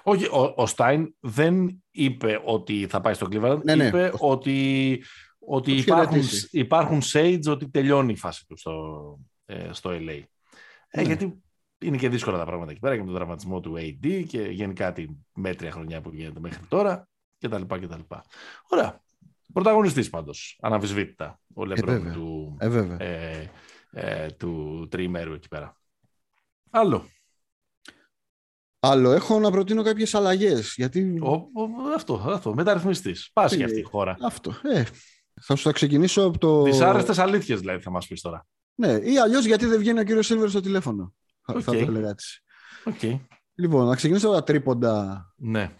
Όχι, ο, ο Στάιν δεν είπε ότι θα πάει στο Cleveland. Ναι, ναι. είπε ότι, ότι υπάρχουν, υπάρχουν shades ότι τελειώνει η φάση του στο, ε, στο LA. Ε, ναι. γιατί είναι και δύσκολα τα πράγματα εκεί πέρα και με τον τραυματισμό του AD και γενικά τη μέτρια χρονιά που γίνεται μέχρι τώρα κτλ. κτλ. Ωραία. Πρωταγωνιστής πάντως, αναμφισβήτητα, ο Λεμπρόν ε, του ε, ε, ε, του τριημέρου εκεί πέρα. Άλλο. Άλλο. Έχω να προτείνω κάποιες αλλαγές. Γιατί... Ο, ο, αυτό, αυτό. Μεταρρυθμιστής. Πάσχει Ε, αυτή η χώρα. Αυτό. Ε, θα σου θα ξεκινήσω από το... Δυσάρεστες αλήθειες δηλαδή θα μας πεις τώρα. Ναι, ή αλλιώς γιατί δεν βγαίνει ο κύριος Σίλβερ στο τηλέφωνο. Θα- Θα Οκ. το έλεγα έτσι. Οκ. Λοιπόν, να ξεκινήσω από τα τρίποντα. Ναι.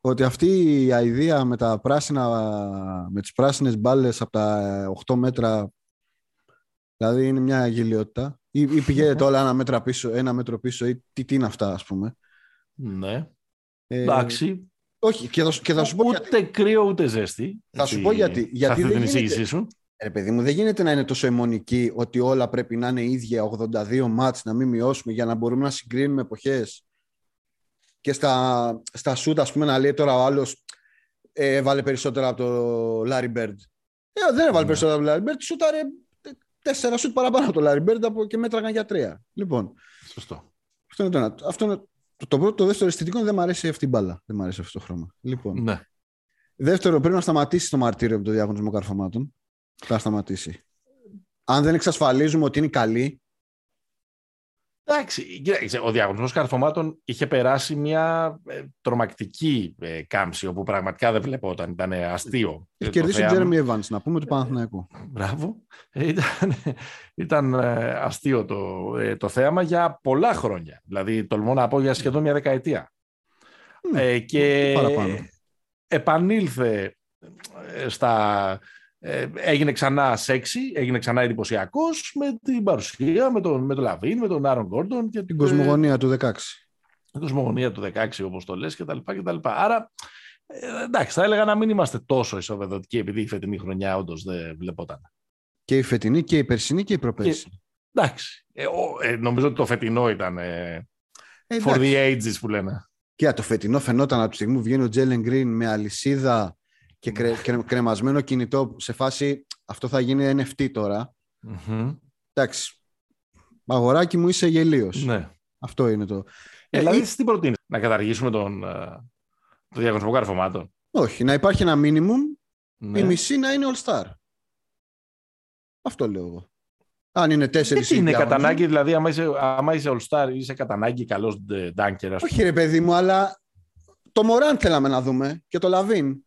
Ότι αυτή η αηδία με, τα πράσινα, με τις πράσινες μπάλες από τα 8 μέτρα δηλαδή είναι μια γελιότητα. Ή, ή πηγαίνετε όλα ένα μέτρο πίσω, ένα μέτρο πίσω ή τι, τι είναι αυτά ας πούμε. Ναι. Ε, Εντάξει. όχι, και θα, σου- και θα σου πω γιατί. Ούτε κρύο ούτε ζέστη. Θα σου Έτσι, πω γιατί. σε Γιατί αυτή δεν την γίνεται- εισήγησή σου. Ρε παιδί μου, δεν γίνεται να είναι τόσο αιμονική ότι όλα πρέπει να είναι ίδια 82 μάτς, να μην μειώσουμε για να μπορούμε να συγκρίνουμε εποχές. Και στα, στα σούτ, ας πούμε, να λέει τώρα ο άλλος ε, έβαλε περισσότερα από το Larry Bird. Ε, δεν έβαλε Ναι. περισσότερα από το Larry Bird, σούταρε ε, τέσσερα σούτ παραπάνω από το Larry Bird από, και μέτραγαν για τρία. Λοιπόν, Σωστό. αυτό είναι το ένα. Αυτό είναι το, το πρώτο. Το δεύτερο αισθητικό είναι δεν μου αρέσει αυτή η μπάλα. Δεν μου αρέσει αυτό το χρώμα. Λοιπόν, Ναι. Δεύτερο, πρέπει να σταματήσει το μαρτύριο από το διαγωνισμό καρφωμάτων. Θα σταματήσει. Αν δεν εξασφαλίζουμε ότι είναι καλή, Εντάξει, κοίταξε, ο διαγωνισμός καρφωμάτων είχε περάσει μια ε, τρομακτική ε, κάμψη, όπου πραγματικά δεν βλεπόταν, ήταν αστείο. έχει Ε, το κερδίσει ο θέαμα. Τζέρεμι Evans, να πούμε, του Παναθηναϊκού. Μπράβο. Ε, Ήταν, ήταν ε, αστείο το, ε, το θέαμα για πολλά χρόνια. Δηλαδή, τολμώ να πω για σχεδόν μια δεκαετία. Ναι, Ε, και παραπάνω. επανήλθε ε, στα... ε, έγινε ξανά σεξι, έγινε ξανά εντυπωσιακός με την παρουσία, με τον, με τον Λαβίν, με τον Άρον Γκόρντον και Την κοσμογονία του 16. την κοσμογονία του 16 όπως το λες και τα λοιπά και τα λοιπά. Άρα, ε, εντάξει, θα έλεγα να μην είμαστε τόσο ισοβεδοτικοί επειδή η φετινή χρονιά όντως δεν βλεπόταν. Και η φετινή και η περσινή και η προπέρσινη. Εντάξει, ε, ο- ε, νομίζω ότι το φετινό ήταν ε, Ε, for εντάξει. the ages που λένε. Και το φετινό φαινόταν από τη στιγμή που βγαίνει ο Τζέλεν Γκριν με αλυσίδα και κρε, κρε- κρεμασμένο κινητό σε φάση αυτό θα γίνει NFT τώρα. Μμμ. Εντάξει. Αγοράκι μου είσαι γελίος. Ναι. Αυτό είναι το. Ε, Ε, δηλαδή, ή- τι προτείνεις, να καταργήσουμε τον, ε, το διαγωνισμό καρφωμάτων. Όχι, να υπάρχει ένα minimum Ναι. η μισή να είναι all star. Αυτό λέω εγώ. Αν είναι τέσσερις Γιατί είναι κατά ανάγκη, δηλαδή, άμα είσαι, άμα είσαι all-star, είσαι κατά ανάγκη καλός dunker, ας Όχι, ρε παιδί μου, αλλά το Μοράν θέλαμε να δούμε και το Λαβίν.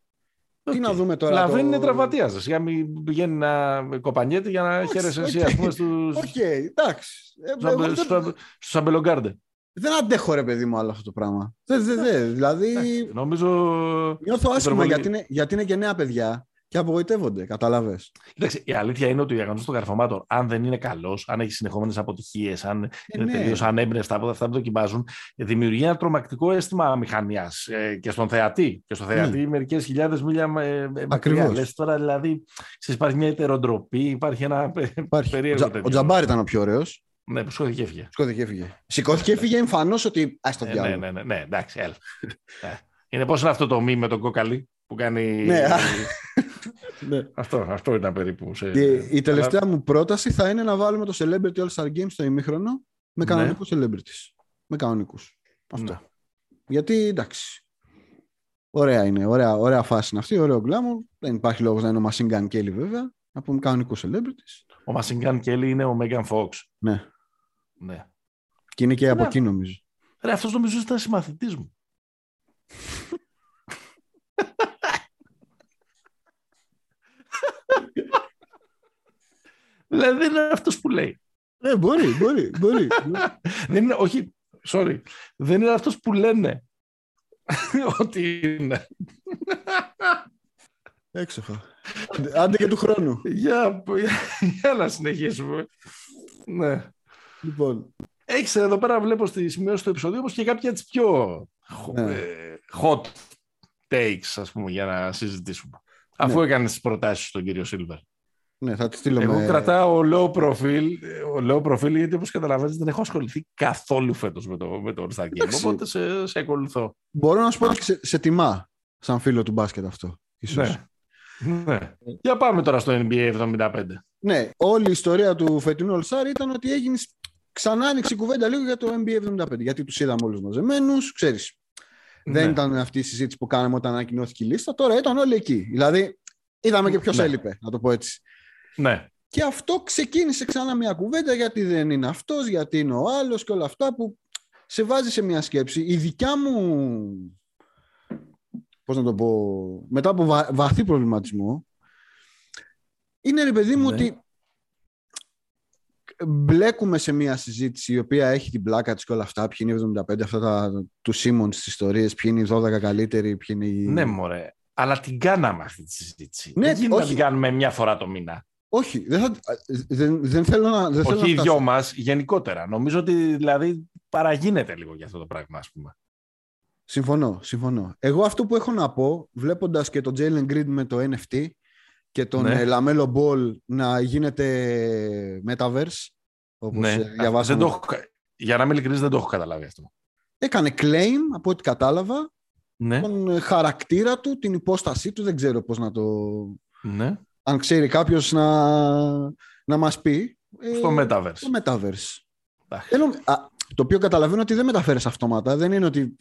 Τι να δούμε τώρα. Λαβίν το... είναι τραυματίας. Για μην πηγαίνει να κοπανιέται για να Εντάξει, χαίρεσαι εσύ, οκ. ας πούμε, στους, Οκ, εντάξει. Ε, στους, εγώ αμπε- δεν, στους, αμπε- στους αμπελογκάρντε. δεν αντέχω, ρε παιδί μου, άλλο αυτό το πράγμα. Δεν, δεν, δεν. Δηλαδή, Νομίζω... νιώθω άσχημα υπερβολή. γιατί είναι, γιατί είναι και νέα παιδιά και απογοητεύονται. Κατάλαβε. Κοίταξε, η αλήθεια είναι ότι ο διαγωνισμός των καρφωμάτων, αν δεν είναι καλός, αν έχει συνεχόμενες αποτυχίες, αν είναι ναι. τελείως ανέμπνευστα από αυτά που δοκιμάζουν, δημιουργεί ένα τρομακτικό αίσθημα μηχανία και στον θεατή. Και στο θεατή Ναι. μερικές χιλιάδες μίλια με, με Ακριβώς. μακριά. Λες τώρα δηλαδή, ξέρεις, υπάρχει μια ιτεροντροπή, υπάρχει ένα πε- Υπάρχει. Ο, περίεργο Τζα, τέτοιο. ο Τζαμπάρ ήταν ο πιο ωραίος. Ναι, που σώθηκε και έφυγε. Σηκώθηκε και έφυγε. Σηκώθηκε και έφυγε εμφανώς ότι. Α το Ε, ναι, διάλογο. ναι, ναι, ναι, εντάξει, έλα. Ε, είναι πώς είναι αυτό το μη με τον κόκαλη που κάνει. Ναι, α. Ναι. αυτό, αυτό ήταν περίπου. Σε... Και η τελευταία μου πρόταση θα είναι να βάλουμε το Celebrity All Star Games στο ημίχρονο με Ναι. κανονικούς celebrities. Με κανονικούς. Αυτό. Ναι. Γιατί εντάξει. Ωραία είναι. Ωραία, ωραία φάση είναι αυτή. Ωραίο γκλάμουρ. Δεν υπάρχει λόγος να είναι ο Machine Gun Kelly βέβαια. Να πούμε κανονικούς celebrities. Ο Μασιγκάν Κέλλη είναι ο Μέγαν Φόξ. Ναι. Ναι. Και είναι και από Ναι. εκεί νομίζω. Ρε, αυτός νομίζω ήταν συμμαθητής μου. δηλαδή δεν είναι αυτός που λέει. Ε, μπορεί, μπορεί, μπορεί. Δεν είναι, όχι, sorry, δεν είναι αυτός που λένε ότι είναι. Έξοχα. Άντε, άντε και του χρόνου. για, για, για να συνεχίσουμε. Ναι. Λοιπόν, Έχεις εδώ πέρα βλέπω στη σημειώση του επεισοδίου όπως και κάποια τις πιο Ναι. ε, hot takes ας πούμε για να συζητήσουμε. Αφού Ναι. έκανες τις προτάσεις στον κύριο Σίλβερ. ναι, θα τη στείλω Εγώ με... κρατάω low profile, ο low profile γιατί όπως καταλαβαίνεις δεν έχω ασχοληθεί καθόλου φέτος με το, με το All Star Game. Εντάξει. Οπότε σε, σε ακολουθώ. Μπορώ να σου πω ότι σε, σε τιμά σαν φίλο του μπάσκετ αυτό. Ίσως. Ναι. ναι. Για πάμε τώρα στο NBA 75. Ναι, όλη η ιστορία του φετινού All Star ήταν ότι έγινε. Ξανά άνοιξε η κουβέντα λίγο για το NBA 75. Γιατί τους είδαμε όλους μαζεμένους, ξέρεις. Δεν Ναι. ήταν αυτή η συζήτηση που κάναμε όταν ανακοινώθηκε η λίστα. Τώρα ήταν όλοι εκεί. Δηλαδή, είδαμε και ποιος Ναι. έλειπε, να το πω έτσι. Ναι. Και αυτό ξεκίνησε ξανά μια κουβέντα γιατί δεν είναι αυτός, γιατί είναι ο άλλος και όλα αυτά που σε βάζει σε μια σκέψη. Η δικιά μου, πώς να το πω, μετά από βαθύ προβληματισμό, είναι ρε παιδί μου Ναι. ότι μπλέκουμε σε μια συζήτηση η οποία έχει την πλάκα της και όλα αυτά, ποιοι είναι οι 75, αυτά τα, του Σίμονς στις ιστορίες, ποιοι είναι οι 12 καλύτεροι, ποιοι είναι οι... Ναι, μωρέ. Αλλά την κάναμε αυτή τη συζήτηση. Ναι, δεν γίνεται να όχι. την κάνουμε μια φορά το μήνα. Όχι, δεν, θα, δεν, δεν θέλω να... Δεν θέλω Όχι οι να δυο φτάσω. μας, γενικότερα. Νομίζω ότι δηλαδή παραγίνεται λίγο για αυτό το πράγμα, ας πούμε. Συμφωνώ, συμφωνώ. Εγώ αυτό που έχω να πω, βλέποντας και τον Jalen Green με το NFT και τον Ναι. ναι. Lamelo Ball να γίνεται Metaverse, όπως ναι, ε, δεν διαβάσαμε. το έχω, κα- για να είμαι ειλικρινής, δεν το έχω καταλάβει αυτό. Έκανε claim, από ό,τι κατάλαβα, Ναι, τον ε, χαρακτήρα του, την υπόστασή του, δεν ξέρω πώς να το... ναι. Αν ξέρει κάποιος να, να μας πει. ε, Στο Metaverse. Το Metaverse. Εντάξει. Δεν νομ- α, το οποίο καταλαβαίνω ότι δεν μεταφέρεις αυτόματα. Δεν είναι ότι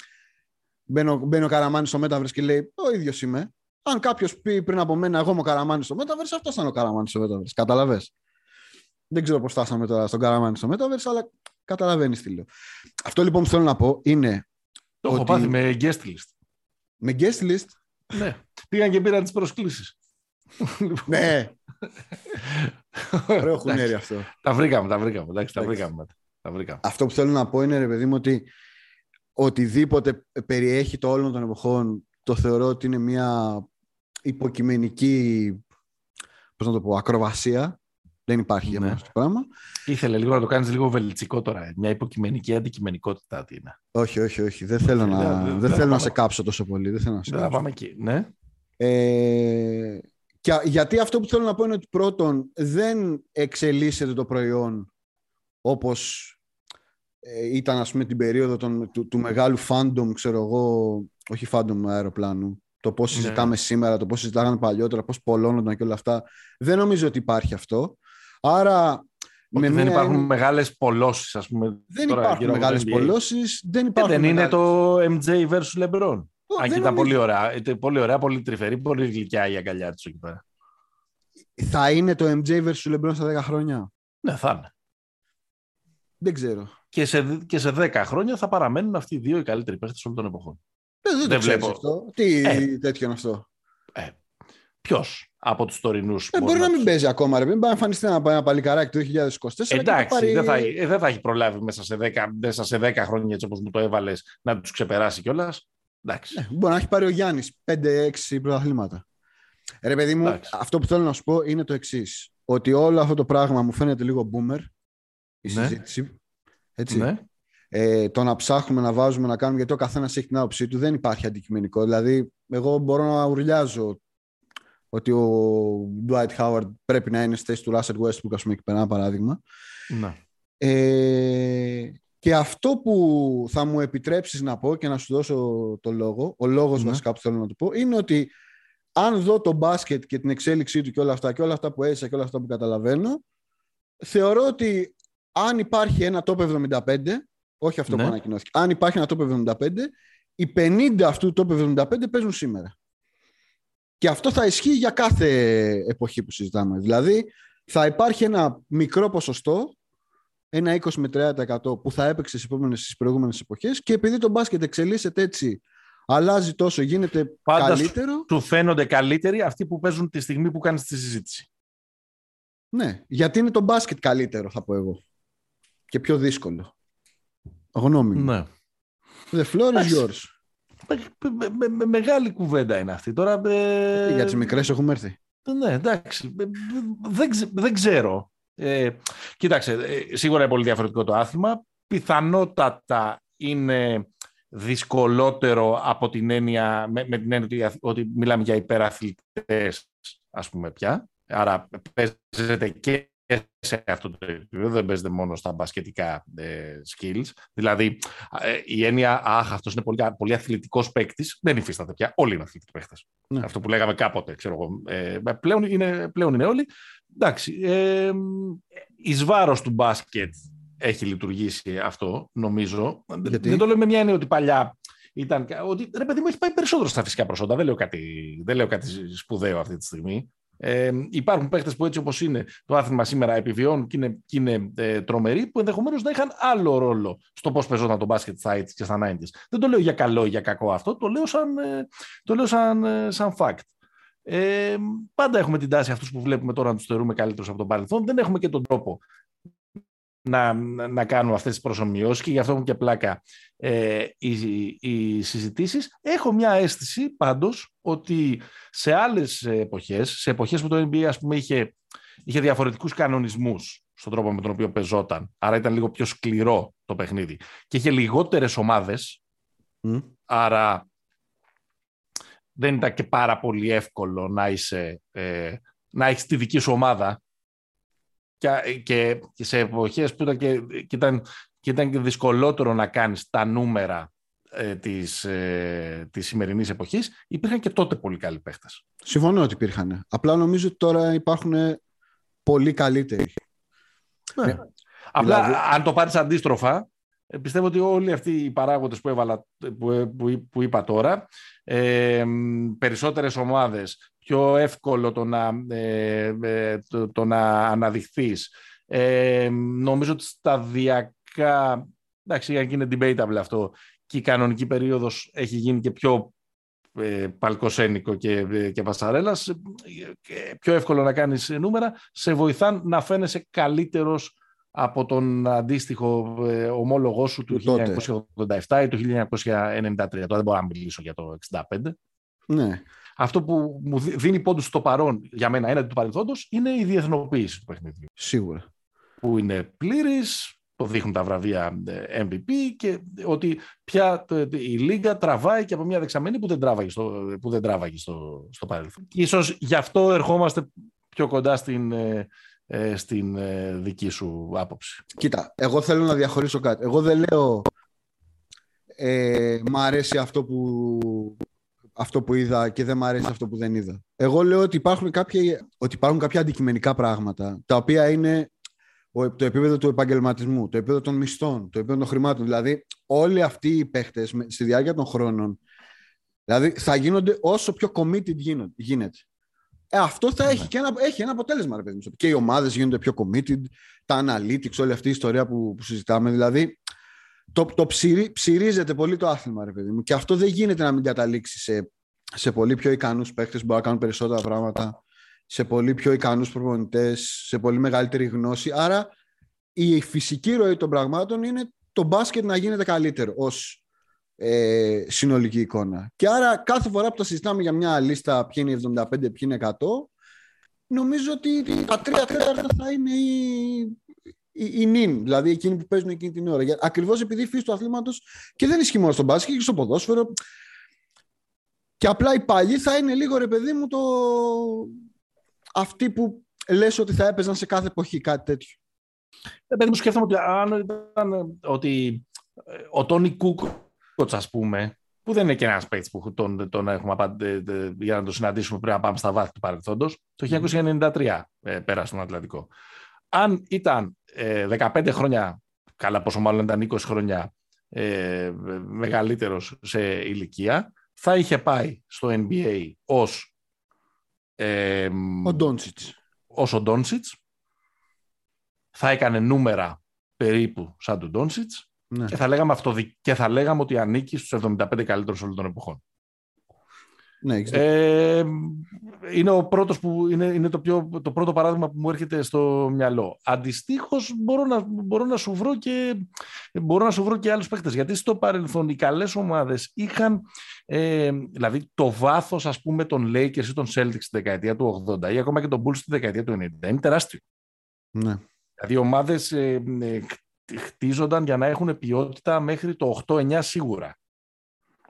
μπαίνω, μπαίνει ο Καραμάνης στο Metaverse και λέει ο ίδιος είμαι. Αν κάποιος πει πριν από μένα, εγώ είμαι ο Καραμάνης στο Metaverse, αυτός ήταν ο Καραμάνης στο Metaverse. Καταλαβες; Δεν ξέρω πώς φτάσαμε τώρα στον Καραμάνη στο Metaverse, αλλά καταλαβαίνεις τι λέω. Αυτό λοιπόν που θέλω να πω είναι Το έχω ότι- πάθει με guest list. με guest list; ναι. Πήγαν και πήραν τις προσκλήσεις. ναι, ωραίο χουνέρι αυτό. τα βρήκαμε, τα βρήκαμε. Εντάξει, τα Εντάξει. βρήκαμε. Τα βρήκαμε. Αυτό που θέλω να πω είναι, ρε παιδί μου, ότι οτιδήποτε περιέχει το όλων των εποχών, το θεωρώ ότι είναι μια υποκειμενική, πώς να το πω, ακροβασία. Δεν υπάρχει για Ναι. μένα αυτό το πράγμα. Ήθελε λίγο να το κάνεις λίγο βελτσικό τώρα. Μια υποκειμενική αντικειμενικότητα τι είναι. Όχι, όχι, όχι. Δεν θέλω, Όχι, να, δεν- δεν- δεν δεν θα θέλω να πάμε. σε κάψω τόσο πολύ. Δεν θέλω να σε Δεν θα κάψω. πάμε εκεί. Ναι. Ε, και, α- γιατί αυτό που θέλω να πω είναι ότι πρώτον δεν εξελίσσεται το προϊόν όπως ε, ήταν ας πούμε την περίοδο των, του, του μεγάλου fandom, ξέρω εγώ, όχι fandom αεροπλάνου, το πώς Ναι. συζητάμε σήμερα, το πώς συζητάγανε παλιότερα, πώς πολλώνονταν και όλα αυτά. Δεν νομίζω ότι υπάρχει αυτό. Άρα Ότι δεν μια υπάρχουν έννοια- μεγάλες πολλώσεις, ας πούμε. δεν τώρα υπάρχουν γύρω από το μεγάλες NBA. πολλώσεις, δεν Ε, υπάρχουν δεν είναι μεγάλες- το MJ versus LeBron. Ω, Αν δεν και ήταν νομίζω- πολύ ωραία. Ήταν πολύ ωραία, πολύ τρυφερή, πολύ γλυκιά η αγκαλιά του εκεί πέρα. Θα είναι το MJ versus LeBron στα 10 χρόνια; Ναι, θα είναι. Δεν ξέρω. Και σε, και σε 10 χρόνια θα παραμένουν αυτοί οι δύο οι καλύτεροι παίχτες όλων των εποχών. Δεν, δεν, Δεν το ξέρεις βλέπω. αυτό. Τι Ε. τέτοιο είναι αυτό. Ποιος από τους τωρινούς. Ε, μπορεί να μην παίζει ακόμα, ρε. Μην πάει να εμφανιστεί ένα, ένα παλικαράκι το 2024. και να Εντάξει, πάρει- δεν, θα, ε, δεν θα έχει προλάβει μέσα σε 10, μέσα σε 10 χρόνια έτσι όπως μου το έβαλες να τους ξεπεράσει κιόλας. Εντάξει. Ναι, μπορεί να έχει πάρει ο Γιάννης 5-6 πρωταθλήματα. Ρε, παιδί μου, Εντάξει. αυτό που θέλω να σου πω είναι το εξής. Ότι όλο αυτό το πράγμα μου φαίνεται λίγο boomer η Ναι. συζήτηση. Έτσι. Ναι. Ε, το να ψάχνουμε, να βάζουμε, να κάνουμε, γιατί ο καθένας έχει την άποψή του, δεν υπάρχει αντικειμενικό. Δηλαδή, εγώ μπορώ να ουρλιάζω ότι ο Dwight Howard πρέπει να είναι στη θέση του Russell Westbrook, ας πούμε, εκεί πέρα, ένα παράδειγμα. ναι. Ε, και αυτό που θα μου επιτρέψεις να πω και να σου δώσω το λόγο, ο λόγος Ναι. βασικά που θέλω να του πω, είναι ότι αν δω το μπάσκετ και την εξέλιξή του και όλα αυτά και όλα αυτά που έζησα και όλα αυτά που καταλαβαίνω, θεωρώ ότι αν υπάρχει ένα top 75, όχι αυτό Ναι. που ανακοινώθηκε, αν υπάρχει ένα top 75, οι 50 αυτού του top 75 παίζουν σήμερα. Και αυτό θα ισχύει για κάθε εποχή που συζητάμε. Δηλαδή, θα υπάρχει ένα μικρό ποσοστό, ένα 20 με 30% που θα έπαιξε στις, επόμενες, στις προηγούμενες εποχές και επειδή το μπάσκετ εξελίσσεται έτσι, αλλάζει τόσο, γίνεται Πάντα καλύτερο, Του φαίνονται καλύτεροι αυτοί που παίζουν τη στιγμή που κάνεις τη συζήτηση. ναι, γιατί είναι το μπάσκετ καλύτερο θα πω εγώ και πιο δύσκολο. Γνώμη μου. Ναι. The floor is Εντάξει. yours. Με, με- με- με- μεγάλη κουβέντα είναι αυτή. Τώρα, ε, Για τις μικρές έχουμε έρθει. Ναι, εντάξει. Ε, Δεν, ξε- δεν ξέρω. Ε, κοίταξε, ε, σίγουρα είναι πολύ διαφορετικό το άθλημα. Πιθανότατα είναι δυσκολότερο από την έννοια, με, με την έννοια ότι, οι αθ- ότι μιλάμε για υπεραθλητές, ας πούμε πια. Άρα παίζεται και σε αυτό το επίπεδο, δεν παίζεται μόνο στα μπασκετικά ε, skills. Δηλαδή, ε, η έννοια, αχ, αυτός είναι πολύ, πολύ αθλητικός παίκτης, δεν υφίσταται πια. Όλοι είναι αθλητικοί παίκτες. Ναι. Αυτό που λέγαμε κάποτε, ξέρω εγώ. Ε, πλέον, είναι, πλέον είναι όλοι. Εντάξει, ε, εις βάρος του μπάσκετ έχει λειτουργήσει αυτό, νομίζω. Γιατί; Δεν το λέω με μια έννοια ότι παλιά ήταν. Ότι ρε παιδί μου έχει πάει περισσότερο στα φυσικά προσόντα. Δεν λέω κάτι, δεν λέω κάτι σπουδαίο αυτή τη στιγμή. Ε, υπάρχουν παίχτε που έτσι όπως είναι το άθλημα σήμερα επιβιώνουν και είναι, και είναι ε, τρομεροί, που ενδεχομένως να είχαν άλλο ρόλο στο πώς παίζονταν το μπάσκετ στα 80 και στα 90 Δεν το λέω για καλό ή για κακό αυτό, το λέω σαν, ε, το λέω σαν, ε, σαν fact. Ε, πάντα έχουμε την τάση αυτούς που βλέπουμε τώρα να τους θεωρούμε καλύτερους από τον παρελθόν. Δεν έχουμε και τον τρόπο να, να κάνουμε αυτές τις προσωμιώσεις και γι' αυτό έχουν και πλάκα ε, οι, οι συζητήσεις. Έχω μια αίσθηση πάντως ότι σε άλλες εποχές, σε εποχές που το NBA ας πούμε είχε, είχε διαφορετικούς κανονισμούς στον τρόπο με τον οποίο πεζόταν, άρα ήταν λίγο πιο σκληρό το παιχνίδι και είχε λιγότερες ομάδες, άρα δεν ήταν και πάρα πολύ εύκολο να, είσαι, ε, να έχεις τη δική σου ομάδα και, και σε εποχές που ήταν και, και, ήταν, και ήταν και δυσκολότερο να κάνεις τα νούμερα ε, της, ε, της σημερινής εποχής, υπήρχαν και τότε πολύ καλοί παίχτες. Συμφωνώ ότι υπήρχαν. Απλά νομίζω ότι τώρα υπάρχουν πολύ καλύτεροι. Ναι. ναι. Απλά δηλαδή- αν το πάρεις αντίστροφα, ε, πιστεύω ότι όλοι αυτοί οι παράγοντες που, έβαλα, που, που, που είπα τώρα, ε, περισσότερες ομάδες, πιο εύκολο το να, ε, ε το, το, να αναδειχθείς. Ε, νομίζω ότι σταδιακά, εντάξει, αν είναι debatable αυτό, και η κανονική περίοδος έχει γίνει και πιο ε, παλκοσένικο και, ε, και βασαρέλας, και πιο εύκολο να κάνεις νούμερα, σε βοηθάν να φαίνεσαι καλύτερος από τον αντίστοιχο ε, ομόλογό σου του 1987 ή του 1993. Τώρα δεν μπορώ να μιλήσω για το 1965. Ναι. Αυτό που μου δίνει πόντους στο παρόν για μένα έναντι του παρελθόντος είναι η διεθνοποίηση του παιχνιδιού. Σίγουρα. Που είναι πλήρης, το δείχνουν τα βραβεία ε, MVP και ότι πια η Λίγκα τραβάει και από μια δεξαμενή που δεν τράβαγε στο, που δεν τράβαγε στο, στο παρελθόν. Ίσως γι' αυτό ερχόμαστε πιο κοντά στην, ε, ε, στην δική σου άποψη. Κοίτα, εγώ θέλω να διαχωρίσω κάτι. Εγώ δεν λέω ε, μ' αρέσει αυτό που αυτό που είδα και δεν μου αρέσει αυτό που δεν είδα. Εγώ λέω ότι υπάρχουν κάποια, ότι υπάρχουν κάποια αντικειμενικά πράγματα τα οποία είναι το επίπεδο του επαγγελματισμού, το επίπεδο των μισθών, το επίπεδο των χρημάτων. Δηλαδή, όλοι αυτοί οι παίχτες στη διάρκεια των χρόνων δηλαδή, θα γίνονται όσο πιο committed γίνεται. Ε, αυτό θα έχει, ναι. και ένα, έχει ένα αποτέλεσμα, ρε παιδί μου. Και οι ομάδες γίνονται πιο committed, τα analytics, όλη αυτή η ιστορία που, που συζητάμε. Δηλαδή, το, το ψηρι, ψηρίζεται πολύ το άθλημα, ρε παιδί μου. Και αυτό δεν γίνεται να μην καταλήξει σε, σε πολύ πιο ικανούς παίχτε που μπορούν να κάνουν περισσότερα πράγματα, σε πολύ πιο ικανούς προπονητές, σε πολύ μεγαλύτερη γνώση. Άρα η φυσική ροή των πραγμάτων είναι το μπάσκετ να γίνεται καλύτερο ως ε, συνολική εικόνα. Και άρα κάθε φορά που τα συζητάμε για μια λίστα ποιοι είναι 75, ποιοι είναι 100, νομίζω ότι τα τρία τέταρτα θα είναι η, η, νυν, δηλαδή εκείνοι που παίζουν εκείνη την ώρα. Ακριβώς επειδή η φύση του αθλήματος και δεν ισχύει μόνο στον μπάσκετ και στο ποδόσφαιρο. Και απλά οι παλιοί θα είναι λίγο ρε παιδί μου το. αυτοί που λες ότι θα έπαιζαν σε κάθε εποχή κάτι τέτοιο. Ε, παιδί μου, σκέφτομαι ότι αν ήταν ότι ε, ο Τόνι Κούκοτς, ας πούμε, που δεν είναι και ένας παίκτης που τον, τον έχουμε απάντε, για να το συναντήσουμε πριν να πάμε στα βάθη του παρελθόντος, το 1993 ε, πέρασε στον Ατλαντικό. Αν ήταν 15 ε, χρόνια, καλά πόσο μάλλον ήταν 20 χρόνια ε, μεγαλύτερος σε ηλικία, θα είχε πάει στο NBA ως ε, ο Ντόνσιτς. Ως ο Ντόνσιτς. Θα έκανε νούμερα περίπου σαν τον Ντόνσιτς ναι. και, θα λέγαμε και θα λέγαμε ότι ανήκει στους 75 καλύτερους όλων των εποχών. Ναι, ε, είναι, ο πρώτος που, είναι, είναι το, πιο, το πρώτο παράδειγμα που μου έρχεται στο μυαλό. Αντιστοίχως μπορώ να, μπορώ να σου βρω και, μπορώ να σου βρω και άλλους παίκτες. Γιατί στο παρελθόν οι καλές ομάδες είχαν ε, δηλαδή το βάθος ας πούμε των Lakers ή των Celtics στη δεκαετία του 80 ή ακόμα και τον Bulls στη δεκαετία του 90. Είναι τεράστιο. Ναι. Δηλαδή οι ομάδες ε, ε, χτίζονταν για να έχουν ποιότητα μέχρι το 8-9 σίγουρα.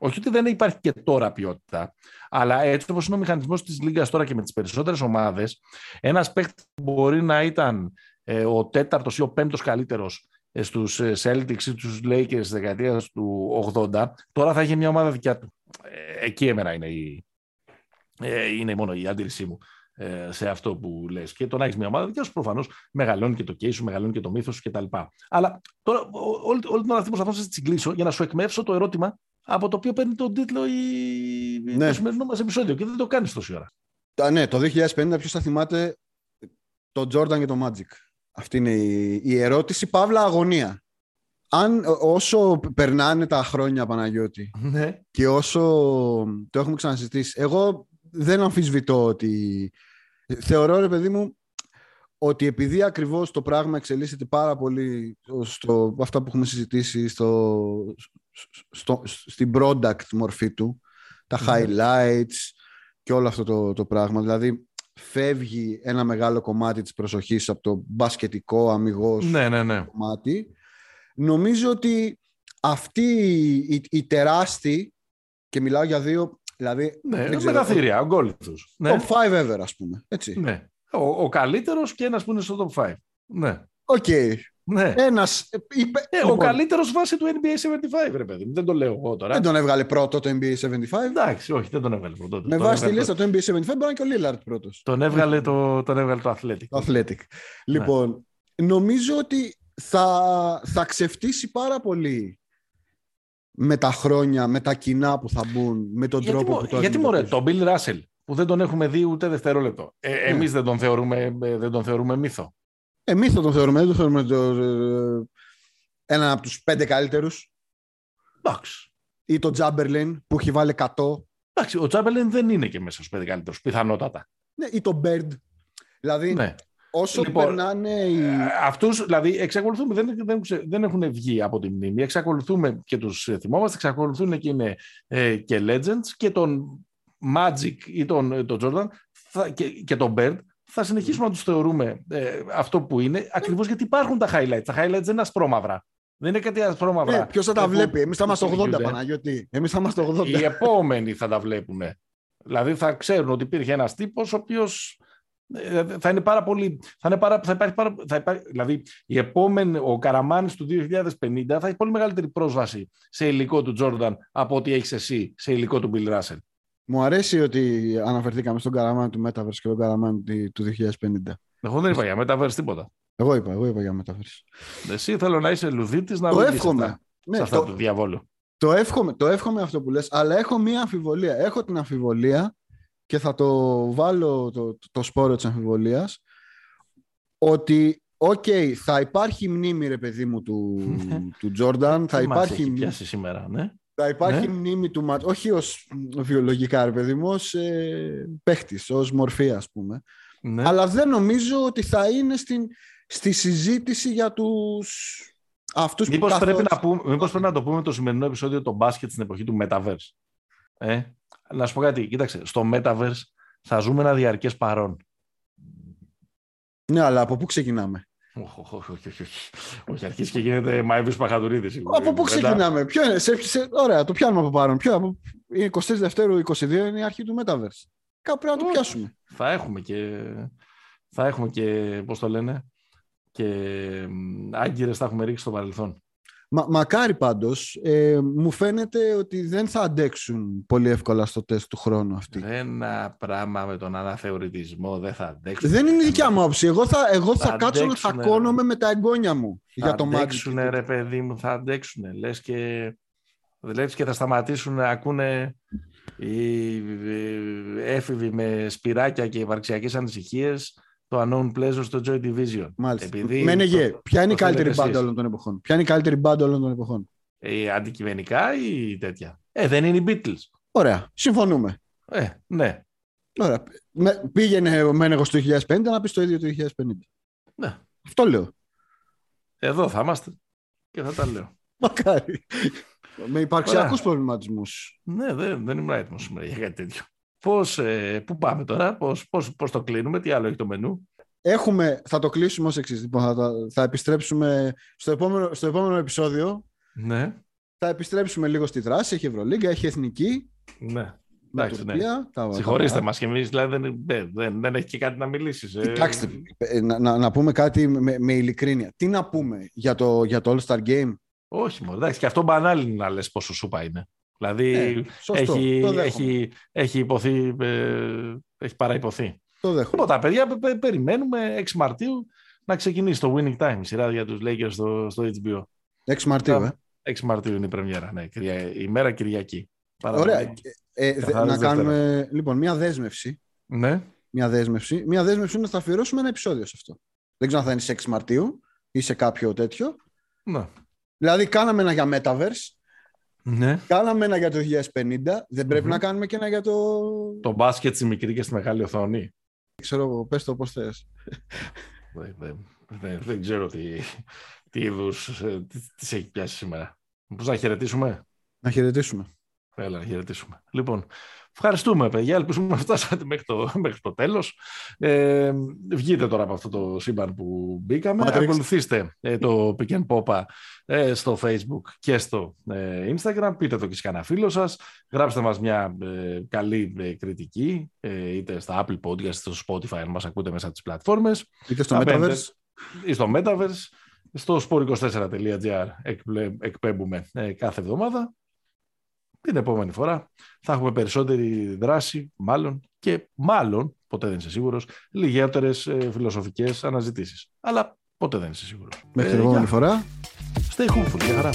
Όχι ότι δεν υπάρχει και τώρα ποιότητα, αλλά έτσι όπως είναι ο μηχανισμός της Λίγκας τώρα και με τις περισσότερες ομάδες, ένας παίκτης μπορεί να ήταν ε, ο τέταρτος ή ο πέμπτος καλύτερος ε, στους ε, Celtics ή του Lakers της δεκαετίας του 80, τώρα θα έχει μια ομάδα δικιά του. Ε, εκεί εμένα είναι, η, ε, είναι μόνο η αντίληψή μου σε αυτό που λες. Και το να έχεις μια ομάδα δικιά σου προφανώς μεγαλώνει και το case σου, μεγαλώνει και το μύθος σου κτλ. Αλλά τώρα όλη, όλη την ώρα αυτή προσπαθώ να σα κλείσω για να σου εκμεύσω το ερώτημα από το οποίο παίρνει τον τίτλο η... ναι. το σημερινό μας επεισόδιο και δεν το κάνεις τόση ώρα. ναι, το 2050 ποιος θα θυμάται το Jordan και το Magic. Αυτή είναι η, η ερώτηση, παύλα αγωνία. Αν όσο περνάνε τα χρόνια Παναγιώτη ναι. και όσο το έχουμε ξανασυζητήσει, εγώ δεν αμφισβητώ ότι θεωρώ ρε παιδί μου ότι επειδή ακριβώς το πράγμα εξελίσσεται πάρα πολύ στο, αυτά που έχουμε συζητήσει στο, στο, στην product μορφή του, τα ναι. highlights και όλο αυτό το, το πράγμα. Δηλαδή φεύγει ένα μεγάλο κομμάτι της προσοχής από το μπασκετικό αμυγός ναι, ναι, ναι. κομμάτι. Νομίζω ότι αυτή η, η τεράστια και μιλάω για δύο Δηλαδή, ναι, μεγαθήρια, ο Ναι. Top 5 ever, ας πούμε. Έτσι. Ναι. Ο, ο καλύτερος και ένας που είναι στο top 5. Ναι. OK. Okay. Ναι. Ένας, είπε, ε, λοιπόν, ο καλύτερος βάσει του NBA 75, ρε παιδί Δεν το λέω εγώ τώρα. Δεν τον έβγαλε πρώτο το NBA 75. Εντάξει, όχι, δεν τον έβγαλε πρώτο. Με βάση τη λίστα του NBA 75 μπορεί και ο Λίλαρντ πρώτος. Τον έβγαλε το, τον έβγαλε το Athletic. Το Athletic. Λοιπόν, ναι. νομίζω ότι θα, θα ξεφτύσει πάρα πολύ με τα χρόνια, με τα κοινά που θα μπουν, με τον γιατί, τρόπο που το Γιατί μωρέ, τον Bill Russell που δεν τον έχουμε δει ούτε δευτερόλεπτο. Ε, ναι. Εμείς δεν τον, θεωρούμε, ε, δεν τον θεωρούμε μύθο. Ε, μύθο τον θεωρούμε, δεν τον θεωρούμε το, ε, έναν από τους πέντε καλύτερους. Εντάξει. Ή τον Τζάμπερλιν που έχει βάλει 100. Εντάξει, ο Τζάμπερλιν δεν είναι και μέσα στους πέντε καλύτερους, πιθανότατα. Ναι, ή τον Μπέρντ. Δηλαδή, ναι. Όσο λοιπόν, περνάνε οι... Ε, αυτούς, δηλαδή, εξακολουθούμε, δεν, δεν, δεν έχουν βγει από τη μνήμη, εξακολουθούμε και τους θυμόμαστε, εξακολουθούν και είναι ε, και Legends και τον Magic ή τον, ε, τον Jordan θα, και, και τον Bird θα συνεχίσουμε να τους θεωρούμε ε, αυτό που είναι, ακριβώς γιατί υπάρχουν τα highlights. Τα highlights δεν είναι ασπρόμαυρα. Δεν είναι κάτι ασπρόμαυρα. Ε, Ποιος θα τα βλέπει, εμείς θα είμαστε 80 Παναγιώτη. Εμείς θα είμαστε 80. Οι επόμενοι θα τα βλέπουν. Δηλαδή θα ξέρουν ότι υπήρχε ένας τύπος ο οποίος ε, θα είναι πάρα πολύ. Θα, είναι πάρα, θα υπάρχει πάρα, θα υπάρχει, δηλαδή, η επόμενη, ο Καραμάνης του 2050 θα έχει πολύ μεγαλύτερη πρόσβαση σε υλικό του Τζόρνταν από ό,τι έχεις εσύ σε υλικό του Μπιλ Ράσελ. Μου αρέσει ότι αναφερθήκαμε στον Καραμάνη του Metaverse και τον Καραμάνη του 2050. Εγώ δεν είπα για Metaverse τίποτα. Εγώ είπα, εγώ είπα για Metaverse. Εσύ θέλω να είσαι λουδίτης να το εύχομαι. Αυτά, ναι, σε αυτά το, του διαβόλου. Το εύχομαι, το εύχομαι αυτό που λες, αλλά έχω μία αμφιβολία. Έχω την αμφιβολία και θα το βάλω το, το σπόρο της αμφιβολίας ότι OK, okay, θα υπάρχει μνήμη ρε παιδί μου του, του Τζόρνταν. θα υπάρχει έχει πιάσει σήμερα, ναι. Θα υπάρχει ναι. μνήμη του Μάτζικ, όχι ως βιολογικά ρε παιδί μου, ως ε, παίχτης, ως μορφή ας πούμε. Ναι. Αλλά δεν νομίζω ότι θα είναι στην, στη συζήτηση για τους αυτούς μήπως που πρέπει να πούμε, Μήπως πρέπει να το πούμε το σημερινό επεισόδιο το μπάσκετ στην εποχή του Metaverse. Ε; να σου πω κάτι, κοίταξε, στο Metaverse θα ζούμε ένα διαρκές παρόν. Ναι, αλλά από πού ξεκινάμε; Όχι, όχι, όχι, όχι. Όχι, αρχίζει και γίνεται Μαΐβης Παχατουρίδης. Από πού ξεκινάμε. Ποιο είναι, σε, σε, ωραία, το πιάνουμε από παρόν. Ποιο, από, 23 Δευτέρου 22 είναι η αρχή του Metaverse. Κάπου πρέπει να το πιάσουμε. Θα έχουμε και, θα έχουμε και, πώς το λένε, και άγκυρες θα έχουμε ρίξει στο παρελθόν. Μα, μακάρι πάντως, ε, μου φαίνεται ότι δεν θα αντέξουν πολύ εύκολα στο τεστ του χρόνου αυτοί. Ένα πράγμα με τον αναθεωρητισμό δεν θα αντέξουν. Δεν είναι η δικιά μου άποψη. Εγώ θα, εγώ θα, θα κάτσω να χακώνομαι με τα εγγόνια μου θα για το μάτι. Θα αντέξουν ρε παιδί μου, θα αντέξουν. Λες και, λες και θα σταματήσουν να ακούνε οι έφηβοι με σπυράκια και υπαρξιακές ανησυχίες το Unknown Pleasure στο Joy Division. Μάλιστα. Επειδή Μένεγε, ποια είναι η καλύτερη μπάντα όλων των εποχών; Ποια είναι η καλύτερη μπάντα όλων των εποχών; Ε, αντικειμενικά ή τέτοια; Ε, δεν είναι οι Beatles. Ωραία. Συμφωνούμε. Ε, ναι. Ωραία. Με, πήγαινε ο Μένεγος το 2050 να πεις το ίδιο το 2050. Ναι. Αυτό λέω. Εδώ θα είμαστε και θα τα λέω. Μακάρι. Με υπαρξιακού προβληματισμούς. Ναι, δεν, δεν ήμουν έτοιμος σήμερα για κάτι τέτοιο. Πώς, ε, πού πάμε τώρα, πώς, πώς, πώς το κλείνουμε, τι άλλο έχει το μενού; Έχουμε, θα το κλείσουμε ως εξής. Λοιπόν, θα, θα επιστρέψουμε στο επόμενο, στο επόμενο επεισόδιο. Ναι. Θα επιστρέψουμε λίγο στη δράση. Έχει Ευρωλίγκα, έχει Εθνική. Ναι. Εντάξει, ναι. Συγχωρήστε μας και εμείς, δηλαδή δεν, δεν, δεν, έχει και κάτι να μιλήσεις. Ε. Κοιτάξτε, ε, να, να, να, πούμε κάτι με, με ειλικρίνεια. Τι να πούμε για το, για το All-Star Game; Όχι, μόνο. Εντάξει, και αυτό μπανάλι να λες πόσο σούπα είναι. Δηλαδή ε, έχει, έχει, έχει υποθεί, ε, έχει παραυποθεί. Το δέχομαι. τα παιδιά περιμένουμε 6 Μαρτίου να ξεκινήσει το Winning Time, σειρά για τους Lakers στο, στο HBO. 6 Μαρτίου, ε. 6 Μαρτίου είναι η πρεμιέρα, ναι, η μέρα Κυριακή. Ωραία. Ε, να κάνουμε λοιπόν μια δέσμευση Ναι. Μια δέσμευση. Μια δέσμευση είναι να θα αφιερώσουμε ένα επεισόδιο σε αυτό. Δεν ξέρω αν θα είναι σε 6 Μαρτίου ή σε κάποιο τέτοιο. Ναι. Δηλαδή, κάναμε ένα για Metaverse. Ναι. Κάναμε ένα για το 2050. Δεν πρεπει Μμμ. να κάνουμε και ένα για το. Το μπάσκετ στη μικρή και στη μεγάλη οθόνη. Ξέρω εγώ, πες το πώς θες. Δεν, δεν, δεν, δεν ξέρω τι, τι είδους τι έχει πιάσει σήμερα. Πώς να χαιρετήσουμε; Να χαιρετήσουμε. Έλα, να χαιρετήσουμε. Λοιπόν, ευχαριστούμε, παιδιά. Ελπίζουμε να φτάσατε μέχρι το, μέχρι το τέλος. Ε, βγείτε τώρα από αυτό το σύμπαν που μπήκαμε. Matrix. Ακολουθήστε ε, το Pick and Popa ε, στο Facebook και στο ε, Instagram. Πείτε το και σε κανένα φίλο σας. Γράψτε μας μια ε, καλή ε, κριτική, ε, είτε στα Apple Podcast, είτε στο Spotify, αν μας ακούτε μέσα από τις πλατφόρμες Είτε στο Να μπαίνετε Metaverse. ή στο Metaverse. Στο sport24.gr εκπλε- εκπέμπουμε ε, κάθε εβδομάδα. Την επόμενη φορά θα έχουμε περισσότερη δράση, μάλλον και μάλλον, ποτέ δεν είσαι σίγουρος, λιγότερες ε, φιλοσοφικές αναζητήσεις. Αλλά ποτέ δεν είσαι σίγουρος. Μέχρι Ε, την επόμενη γεια. φορά. Stay hopeful, για χαρά.